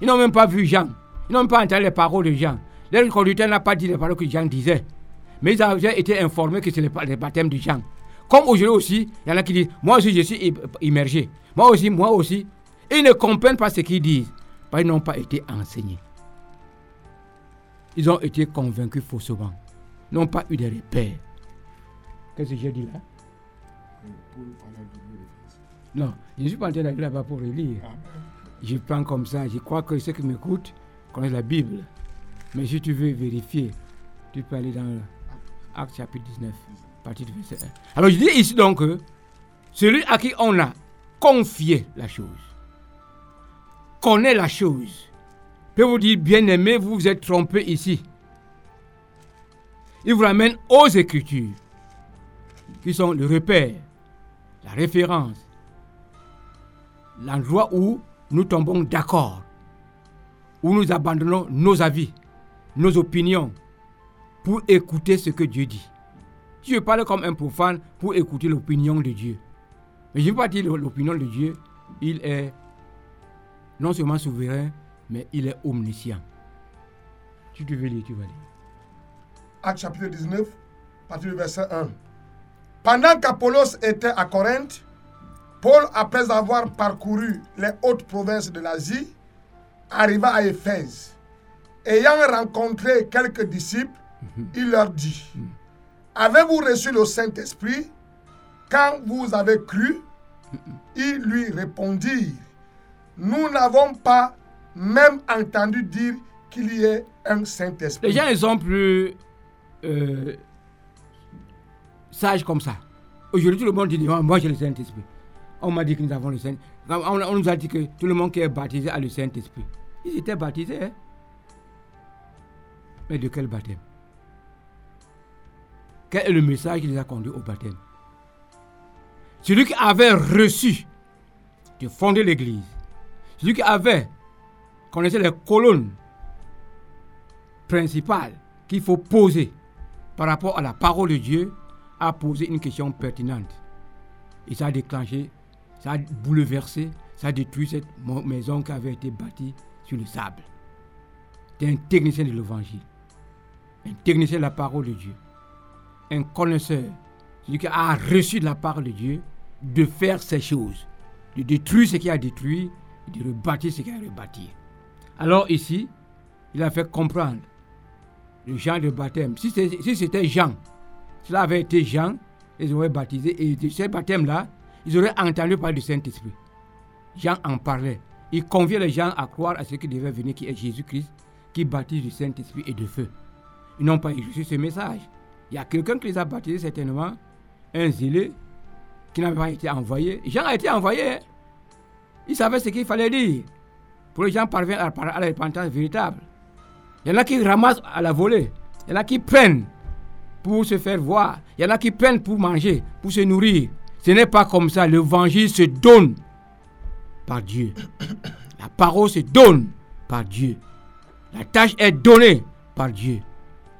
Ils n'ont même pas vu Jean. Ils n'ont même pas entendu les paroles de Jean. Leur conducteur n'a pas dit les paroles que Jean disait. Mais ils avaient été informés que c'est le, le baptême de Jean. Comme aujourd'hui aussi, il y en a qui disent Moi aussi, je suis immergé. Moi aussi, moi aussi. Ils ne comprennent pas ce qu'ils disent. Parce qu'ils n'ont pas été enseignés. Ils ont été convaincus faussement. Ils n'ont pas eu de repères. Qu'est-ce que j'ai dit là? Non, je ne suis pas en train d'aller là-bas pour relire. Je prends comme ça. Je crois que ceux qui m'écoutent connaissent la Bible. Mais si tu veux vérifier, tu peux aller dans Acte chapitre 19, partie du verset 1. Alors je dis ici donc que celui à qui on a confié la chose connaît la chose. Peut vous dire, bien aimé, vous vous êtes trompé ici. Il vous ramène aux Écritures, qui sont le repère, la référence, l'endroit où nous tombons d'accord. où nous abandonnons nos avis, nos opinions, pour écouter ce que Dieu dit. Je parle comme un profane pour écouter l'opinion de Dieu. Mais je ne veux pas dire l'opinion de Dieu, il est non seulement souverain, mais il est omniscient. Tu veux lire, tu vas lire. Acte chapitre 19, partir du verset 1. Pendant qu'Apollos était à Corinthe, Paul, après avoir parcouru les hautes provinces de l'Asie, arriva à Éphèse. Ayant rencontré quelques disciples, il leur dit, Avez-vous reçu le Saint-Esprit? Quand vous avez cru? Ils lui répondirent, Nous n'avons pas même entendu dire qu'il y ait un Saint-Esprit. Les gens, ils sont plus euh, sages comme ça. Aujourd'hui, tout le monde dit, moi j'ai le Saint-Esprit. On m'a dit que nous avons le Saint-Esprit. On, nous a dit que tout le monde qui est baptisé a le Saint-Esprit. Ils étaient baptisés, hein? Mais de quel baptême? Quel est le message qui les a conduits au baptême? Celui qui avait reçu de fonder l'église, celui qui avait, connaissait les colonnes principales qu'il faut poser par rapport à la parole de Dieu, a posé une question pertinente. Et ça a déclenché, ça a bouleversé, ça a détruit cette maison qui avait été bâtie sur le sable. C'est un technicien de l'évangile, un technicien de la parole de Dieu, un connaisseur, celui qui a reçu de la parole de Dieu de faire ces choses, de détruire ce qui a détruit, de rebâtir ce qui a rebâti. Alors ici, il a fait comprendre le Jean de baptême. Si c'était Jean, cela avait été Jean, ils auraient baptisé, et de ce baptême-là, ils auraient entendu parler du Saint-Esprit. Jean en parlait. Il convient les gens à croire à ce qui devait venir, qui est Jésus-Christ, qui baptise du Saint-Esprit et de feu. Ils n'ont pas reçu ce message. Il y a quelqu'un qui les a baptisés certainement, un zélé, qui n'avait pas été envoyé. Jean a été envoyé. Hein. Il savait ce qu'il fallait dire. Pour les gens parviennent à, la repentance véritable. Il y en a qui ramassent à la volée. Il y en a qui prennent pour se faire voir. Il y en a qui prennent pour manger, pour se nourrir. Ce n'est pas comme ça. L'évangile se donne par Dieu. La parole se donne par Dieu. La tâche est donnée par Dieu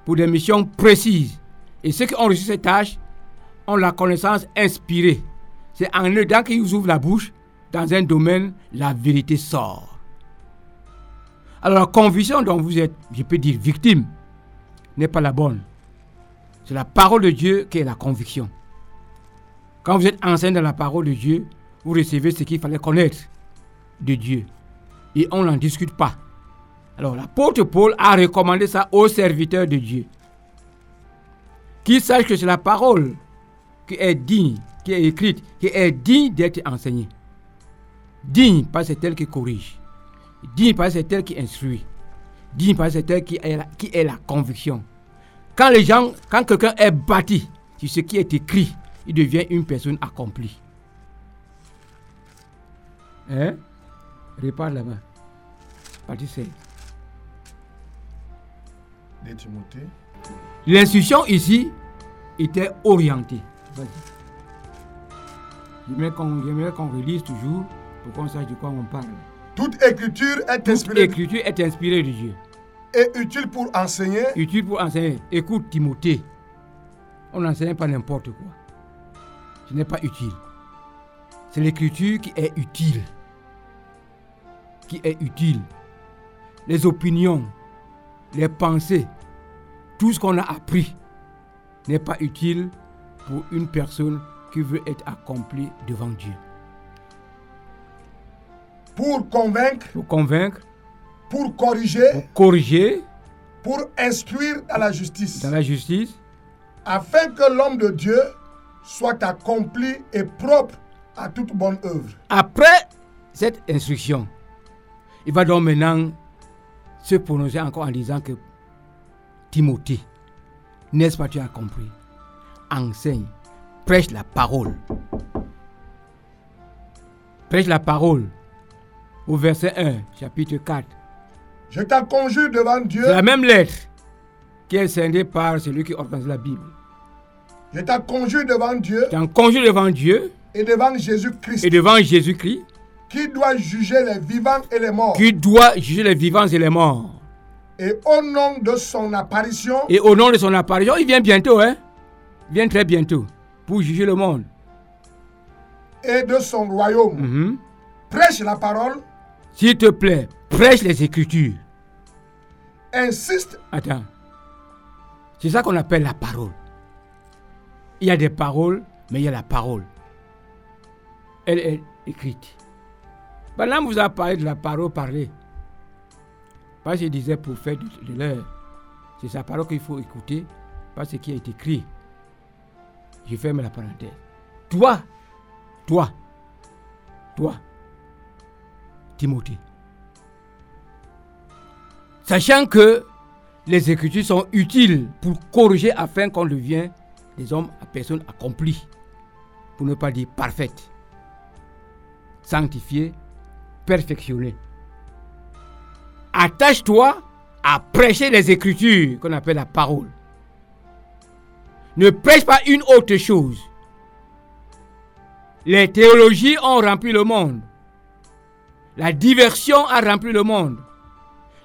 pour des missions précises. Et ceux qui ont reçu cette tâche ont la connaissance inspirée. C'est en dedans qu'ils ouvrent la bouche, dans un domaine, la vérité sort. Alors la conviction dont vous êtes, je peux dire, victime, n'est pas la bonne. C'est la parole de Dieu qui est la conviction. Quand vous êtes enceinte dans la parole de Dieu, vous recevez ce qu'il fallait connaître de Dieu. Et on n'en discute pas. Alors l'apôtre Paul a recommandé ça aux serviteurs de Dieu. Qu'ils sachent que c'est la parole qui est digne, qui est écrite, qui est digne d'être enseignée. Digne parce que c'est elle qui corrige. Digne parce que c'est elle qui instruit. Digne parce que c'est elle qui est, la, qui est la conviction. Quand les gens, quand quelqu'un est bâti sur ce qui est écrit, il devient une personne accomplie. Hein? Répare là-bas. Partie 16. L'instruction ici était orientée. J'aimerais qu'on relise toujours pour qu'on sache de quoi on parle. Toute écriture est inspirée. Toute écriture est inspirée de Dieu. Et utile pour enseigner. Utile pour enseigner. Écoute Timothée. On n'enseigne pas n'importe quoi. Ce n'est pas utile. C'est l'écriture qui est utile. Qui est utile. Les opinions, les pensées, tout ce qu'on a appris n'est pas utile pour une personne qui veut être accomplie devant Dieu. Pour convaincre. Pour convaincre. Pour corriger. Pour corriger. Pour instruire dans la justice. Dans la justice. Afin que l'homme de Dieu soit accompli et propre à toute bonne œuvre. Après cette instruction, il va donc maintenant se prononcer encore en disant que Timothée, n'est-ce pas, tu as compris? Enseigne, prêche la parole. Prêche la parole. Au verset 1, chapitre 4. Je t'en conjure devant Dieu. C'est la même lettre qui est scindée par celui qui organise la Bible. Je t'en conjure devant Dieu. Je t'en conjure devant Dieu. Et devant Jésus-Christ. Et devant Jésus-Christ. qui doit juger les vivants et les morts. qui doit juger les vivants et les morts. Et au nom de son apparition, Et au nom de son apparition, il vient bientôt, hein Il vient très bientôt pour juger le monde. et de son royaume, Mhm. prêche la parole, S'il te plaît, prêche les Écritures. insiste Attends. C'est ça qu'on appelle la parole. Il y a des paroles, mais il y a la parole. Elle est écrite. Maintenant, vous a parlé de la parole parlée. Parce que je disais pour faire de, de l'heure. C'est sa parole qu'il faut écouter, pas ce qui est écrit. Je ferme la parenthèse. Toi, toi, toi, Sachant que les Écritures sont utiles pour corriger afin qu'on devienne des hommes à personnes accomplies, pour ne pas dire parfaites, sanctifiés, perfectionnés. Attache-toi à prêcher les Écritures qu'on appelle la parole. Ne prêche pas une autre chose. Les théologies ont rempli le monde. La diversion a rempli le monde.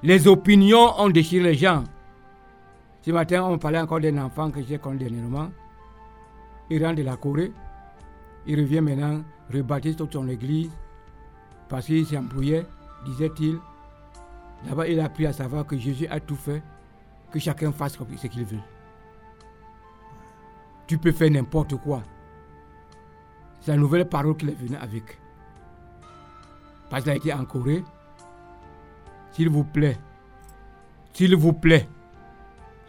Les opinions ont déchiré les gens. Ce matin, on parlait encore d'un enfant que j'ai connu dernièrement. Il rentre de la Corée. Il revient maintenant rebâtir toute son église parce qu'il s'embrouillait, disait-il. Là-bas, il a appris à savoir que Jésus a tout fait, que chacun fasse ce qu'il veut. Tu peux faire n'importe quoi. C'est la nouvelle parole qu'il est venu avec. Parce qu'il a été en Corée. S'il vous plaît, s'il vous plaît,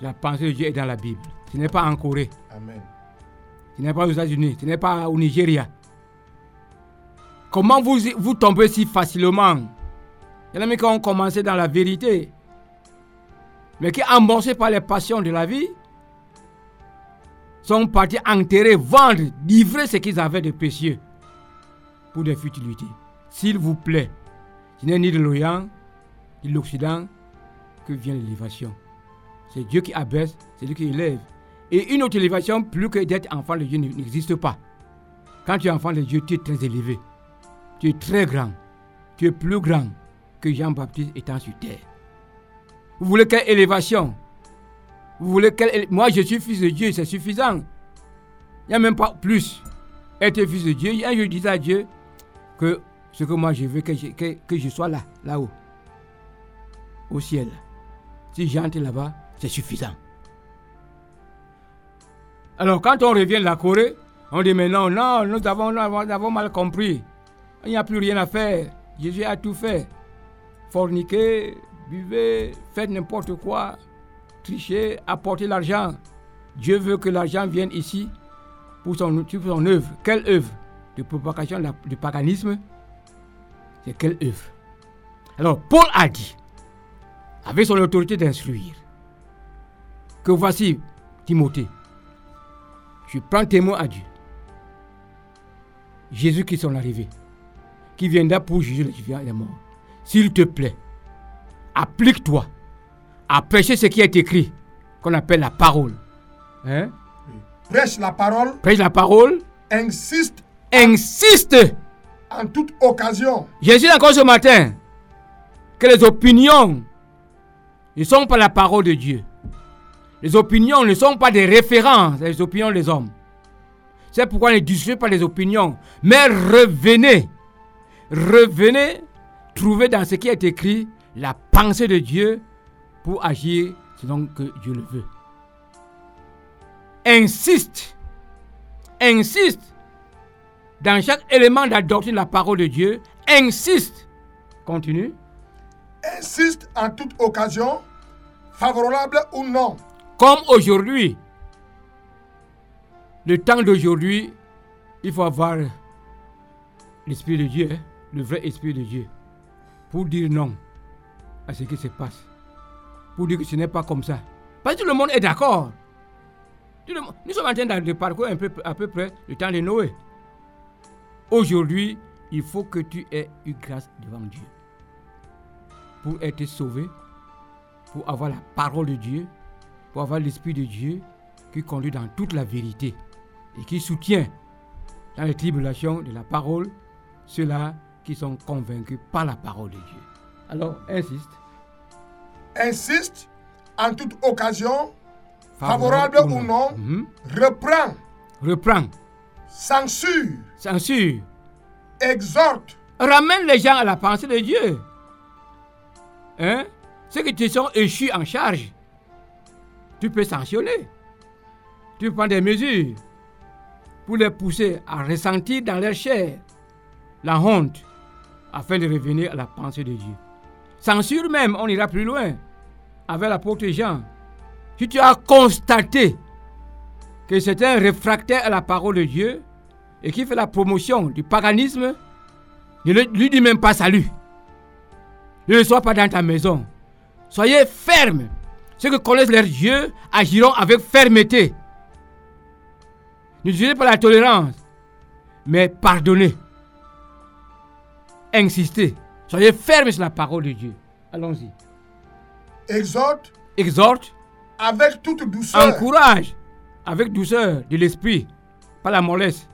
la pensée de Dieu est dans la Bible. Ce n'est pas en Corée, Amen. ce n'est pas aux États-Unis, ce n'est pas au Nigeria. Comment vous, vous tombez si facilement? Il y en a qui ont commencé dans la vérité, mais qui, emborsés par les passions de la vie, sont partis enterrer, vendre, livrer ce qu'ils avaient de précieux pour des futilités. S'il vous plaît, ce n'est ni de l'Orient, ni de l'Occident que vient l'élévation. C'est Dieu qui abaisse, c'est Dieu qui élève. Et une autre élévation, plus que d'être enfant de Dieu, n'existe pas. Quand tu es enfant de Dieu, tu es très élevé. Tu es très grand. Tu es plus grand que Jean-Baptiste étant sur terre. Vous voulez quelle élévation? Vous voulez quelle... Moi, je suis fils de Dieu, c'est suffisant. Il n'y a même pas plus. Être fils de Dieu, un jour, je disais à Dieu que ce que moi je veux, que je, que, que je sois là, là-haut, au ciel. Si j'entre là-bas, c'est suffisant. Alors, quand on revient de la Corée, on dit mais non, non, nous avons, nous avons, mal compris. Il n'y a plus rien à faire. Jésus a tout fait. Forniquer, buvez, faites n'importe quoi, tricher, apporter l'argent. Dieu veut que l'argent vienne ici pour son, pour son œuvre. Quelle œuvre? De propagation du paganisme? C'est quelle œuvre Alors, Paul a dit, avec son autorité d'instruire, que voici Timothée, je prends témoin à Dieu. Jésus qui son arrivé, qui viendra pour juger les vivants et les morts. S'il te plaît, applique-toi à prêcher ce qui est écrit, qu'on appelle la parole. Hein? Prêche la parole, Prêche la parole, insiste insiste. En toute occasion. J'ai dit encore ce matin que les opinions ne sont pas la parole de Dieu. Les opinions ne sont pas des références, les opinions des hommes. C'est pourquoi ne discutez pas les opinions, mais revenez, revenez, trouvez dans ce qui est écrit la pensée de Dieu pour agir selon que Dieu le veut. Insiste, insiste dans chaque élément de la doctrine de la parole de Dieu, insiste. Continue. Insiste en toute occasion, favorable ou non. Comme aujourd'hui. Le temps d'aujourd'hui, il faut avoir l'Esprit de Dieu, hein, le vrai Esprit de Dieu, pour dire non à ce qui se passe. Pour dire que ce n'est pas comme ça. Parce que tout le monde est d'accord. Nous sommes en train de parcourir un peu, à peu près le temps de Noé. Aujourd'hui, il faut que tu aies eu grâce devant Dieu. Pour être sauvé, pour avoir la parole de Dieu, pour avoir l'Esprit de Dieu qui conduit dans toute la vérité et qui soutient dans les tribulations de la parole ceux-là qui sont convaincus par la parole de Dieu. Alors, insiste. Insiste en toute occasion, favorable ou non, Mhm. reprend, Reprends. Censure, Censure. exhorte, Ramène les gens à la pensée de Dieu. Hein? Ceux qui te sont échus en charge, tu peux sanctionner. Tu prends des mesures pour les pousser à ressentir dans leur chair la honte afin de revenir à la pensée de Dieu. Censure même, on ira plus loin avec l'apôtre Jean. Si tu as constaté que c'est un réfractaire à la parole de Dieu et qui fait la promotion du paganisme, ne lui dis même pas salut. Ne le sois pas dans ta maison. Soyez ferme. Ceux qui connaissent leur Dieu agiront avec fermeté. N'utilisez pas la tolérance, mais pardonnez. Insistez. Soyez ferme sur la parole de Dieu. Allons-y. exhorte Exhorte, avec toute douceur encourage avec douceur de l'esprit, pas la mollesse,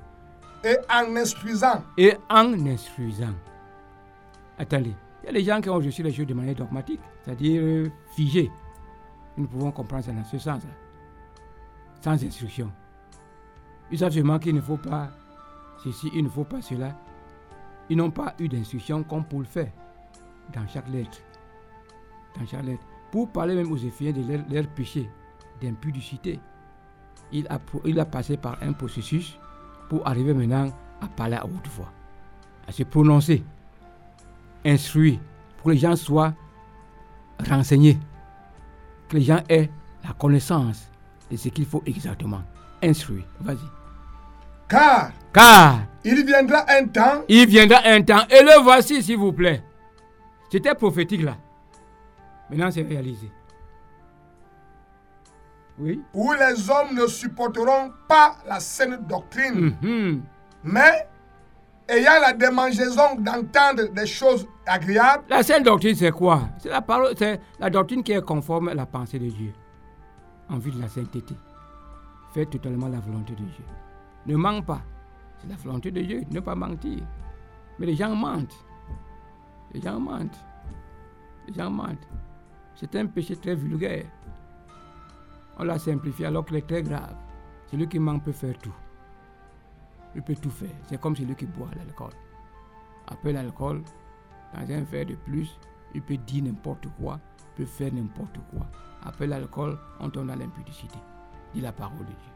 et en instruisant. et en instruisant. Attendez, il y a des gens qui ont reçu les choses de manière dogmatique, c'est-à-dire euh, figées. Nous pouvons comprendre ça dans ce sens, sans instruction. Ils savent seulement qu'il ne faut pas ceci, il ne faut pas cela. Ils n'ont pas eu d'instruction comme pour le faire dans chaque lettre. Dans chaque lettre. Pour parler même aux Éphésiens de leur, leur péché d'impudicité, il a, pro- il a passé par un processus pour arriver maintenant à parler à haute voix, à se prononcer, instruire, pour que les gens soient renseignés, que les gens aient la connaissance de ce qu'il faut exactement. Instruire, vas-y. Car Car il viendra un temps il viendra un temps, et le voici s'il vous plaît. C'était prophétique là. Maintenant c'est réalisé. Oui. où les hommes ne supporteront pas la saine doctrine, Mhm. mais ayant la démangeaison d'entendre des choses agréables, La sainte doctrine, c'est quoi? C'est la parole, c'est la doctrine qui est conforme à la pensée de Dieu, en vue de la sainteté. Faites totalement la volonté de Dieu. Ne ment pas. C'est la volonté de Dieu, ne pas mentir. Mais les gens mentent. Les gens mentent. Les gens mentent. C'est un péché très vulgaire. On l'a simplifié alors qu'il est très grave. Celui qui ment peut faire tout. Il peut tout faire. C'est comme celui qui boit l'alcool. Après l'alcool, dans un verre de plus, il peut dire n'importe quoi, il peut faire n'importe quoi. Après l'alcool, on tombe dans l'impudicité. Dit la parole de Dieu.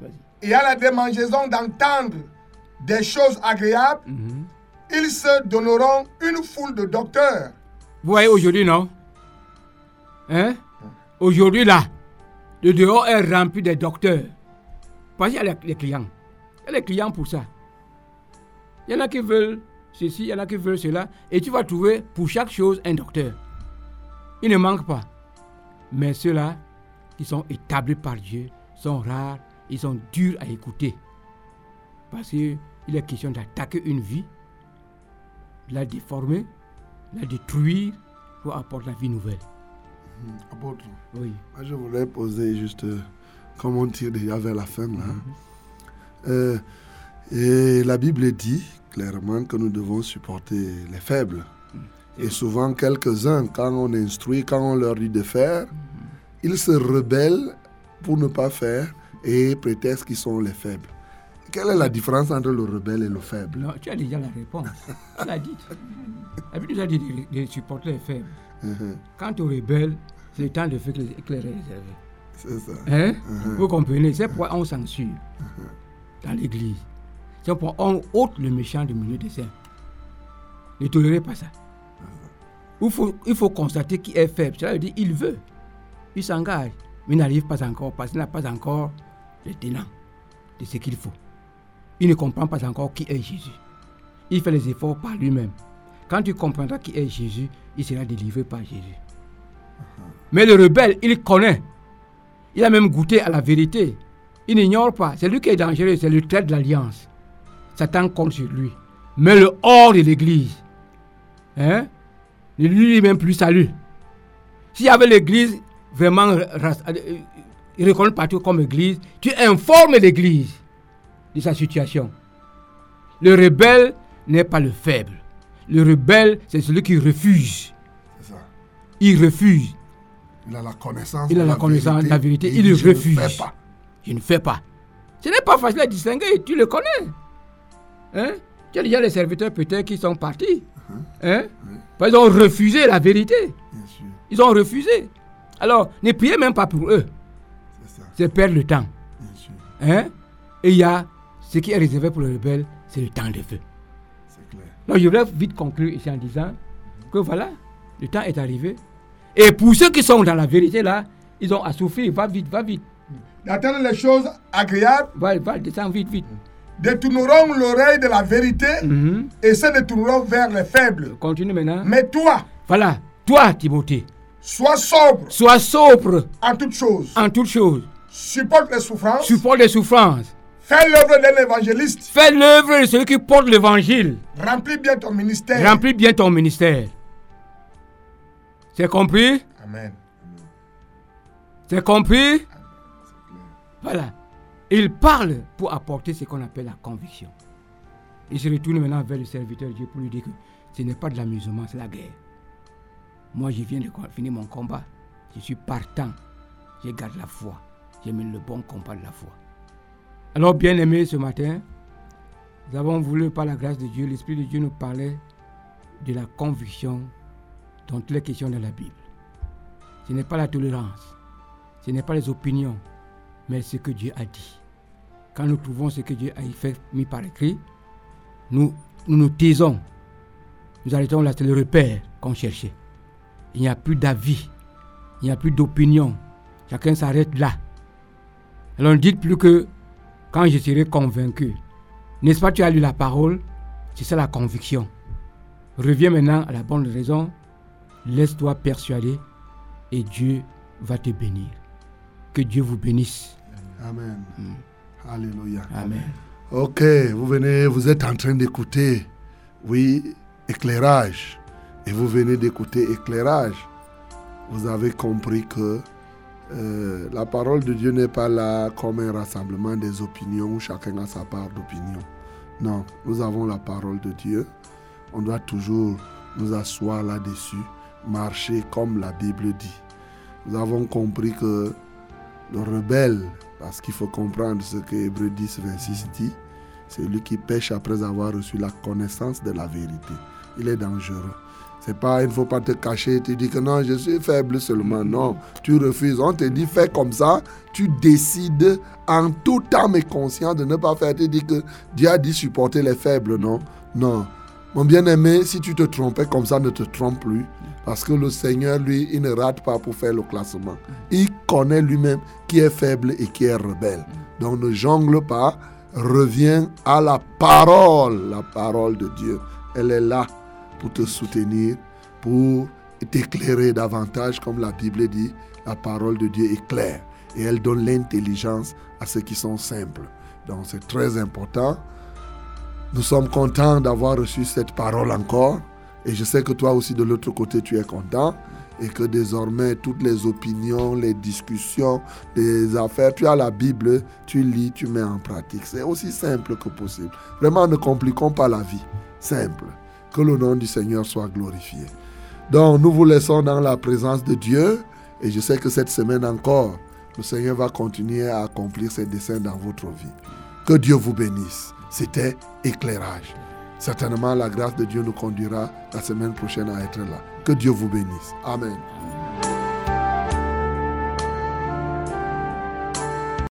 Vas-y. ayant la démangeaison d'entendre des choses agréables, Mhm. ils se donneront une foule de docteurs. Vous voyez aujourd'hui, non? Hein? Aujourd'hui, là, le dehors est rempli de docteurs. Parce qu'il y a les, clients. Il y a les clients pour ça. Il y en a qui veulent ceci, il y en a qui veulent cela. Et tu vas trouver pour chaque chose un docteur. Il ne manque pas. Mais ceux-là, qui sont établis par Dieu, sont rares, ils sont durs à écouter. Parce qu'il est question d'attaquer une vie, de la déformer, la détruire pour apporter la vie nouvelle. Apôtre, Oui. moi, je voulais poser juste, euh, comme on tire déjà vers la fin, là. Euh, et la Bible dit clairement que nous devons supporter les faibles. Et souvent, quelques-uns, quand on instruit, quand on leur dit de faire, ils se rebellent pour ne pas faire et prétextent qu'ils sont les faibles. Quelle est la différence entre le rebelle et le faible? Non, tu as déjà la réponse. Tu l'as dit. La Bible nous a dit de, de supporter les faibles. Mhm, Quant aux rebelles, c'est le temps de faire que les réservé. C'est ça. Hein? Vous comprenez C'est pourquoi on censure dans l'église. C'est pourquoi on ôte le méchant du milieu des saints. Ne tolérez pas ça. Il faut, il faut constater qui est faible. Cela veut dire il veut. Il s'engage. Mais il n'arrive pas encore parce qu'il n'a pas encore le tenant de ce qu'il faut. Il ne comprend pas encore qui est Jésus. Il fait les efforts par lui-même. Quand tu comprendras qui est Jésus, il sera délivré par Jésus. Mais le rebelle, il connaît. Il a même goûté à la vérité. Il n'ignore pas. C'est lui qui est dangereux, c'est le trait de l'alliance. Satan compte sur lui. Mais le hors de l'église, hein, ne lui même plus salut. S'il y avait l'église vraiment euh, reconnue partout comme église, tu informes l'église de sa situation. Le rebelle n'est pas le faible. Le rebelle, c'est celui qui refuse. Ça. Il refuse. Il a la connaissance. Il de a la connaissance de la vérité. Il ne refuse. fais pas. Je ne fais pas. Ce n'est pas facile à distinguer, tu le connais. Hein? Tu as déjà les serviteurs peut-être qui sont partis. Hein? Parce qu'ils ont refusé la vérité. Bien sûr, Ils ont refusé. Alors, ne priez même pas pour eux. C'est perdre le temps. Bien sûr, Hein? Et il y a ce qui est réservé pour les rebelles, c'est le temps de feu. c'est clair. Donc je voudrais vite conclure ici en disant que voilà, le temps est arrivé. Et pour ceux qui sont dans la vérité là, ils ont à souffrir. Va vite, va vite. D'attendre les choses agréables, Va, va, descends vite, vite. détourneront l'oreille de la vérité Mhm. et se détourneront vers les faibles. Continue maintenant. Mais toi, Voilà, toi, Timothée, sois sobre sois sobre en toutes choses. en toutes choses. Supporte les souffrances. Supporte les souffrances. Fais l'œuvre d'un évangéliste. Fais l'œuvre de celui qui porte l'évangile. Remplis bien ton ministère. Remplis bien ton ministère. C'est compris? Amen. C'est compris? Voilà. Il parle pour apporter ce qu'on appelle la conviction. Il se retourne maintenant vers le serviteur de Dieu pour lui dire que ce n'est pas de l'amusement, c'est la guerre. Moi, je viens de finir mon combat. Je suis partant. Je garde la foi. Je mène le bon combat de la foi. Alors, bien aimé, ce matin, nous avons voulu, par la grâce de Dieu, l'Esprit de Dieu nous parlait de la conviction dans toutes les questions de la Bible. Ce n'est pas la tolérance. Ce n'est pas les opinions, mais ce que Dieu a dit. Quand nous trouvons ce que Dieu a fait, mis par écrit, nous nous, nous taisons. Nous arrêtons là, c'est le repère qu'on cherchait. Il n'y a plus d'avis, il n'y a plus d'opinion. Chacun s'arrête là. Alors ne dites plus que quand je serai convaincu. N'est-ce pas, tu as lu la parole C'est ça la conviction. Reviens maintenant à la bonne raison. Laisse-toi persuader et Dieu va te bénir. Que Dieu vous bénisse. Amen. Alléluia. Amen. Ok, vous venez, vous êtes en train d'écouter, oui, éclairage. Et vous venez d'écouter éclairage. Vous avez compris que euh, la parole de Dieu n'est pas là comme un rassemblement des opinions où chacun a sa part d'opinion. Non, nous avons la parole de Dieu. On doit toujours nous asseoir là-dessus, marcher comme la Bible dit. Nous avons compris que le rebelle, parce qu'il faut comprendre ce que Hébreu 10, 26 dit, c'est lui qui pêche après avoir reçu la connaissance de la vérité. Il est dangereux. C'est pas, il ne faut pas te cacher, tu dis que non, je suis faible seulement. Non, tu refuses. On te dit fais comme ça, tu décides en tout âme et conscience de ne pas faire. Tu dis que Dieu a dit supporter les faibles, non? Non. Mon bien-aimé, si tu te trompais comme ça, ne te trompe plus. Parce que le Seigneur, lui, il ne rate pas pour faire le classement. Il connaît lui-même qui est faible et qui est rebelle. Donc ne jongle pas, reviens à la parole, la parole de Dieu. Elle est là pour te soutenir, pour t'éclairer davantage, comme la Bible dit, la parole de Dieu est claire et elle donne l'intelligence à ceux qui sont simples. Donc c'est très important. Nous sommes contents d'avoir reçu cette parole encore et je sais que toi aussi de l'autre côté tu es content et que désormais toutes les opinions, les discussions, les affaires, tu as la Bible, tu lis, tu mets en pratique. C'est aussi simple que possible. Vraiment ne compliquons pas la vie. Simple. Que le nom du Seigneur soit glorifié. Donc, nous vous laissons dans la présence de Dieu. Et je sais que cette semaine encore, le Seigneur va continuer à accomplir ses desseins dans votre vie. Que Dieu vous bénisse. C'était éclairage. Certainement, la grâce de Dieu nous conduira la semaine prochaine à être là. Que Dieu vous bénisse. Amen.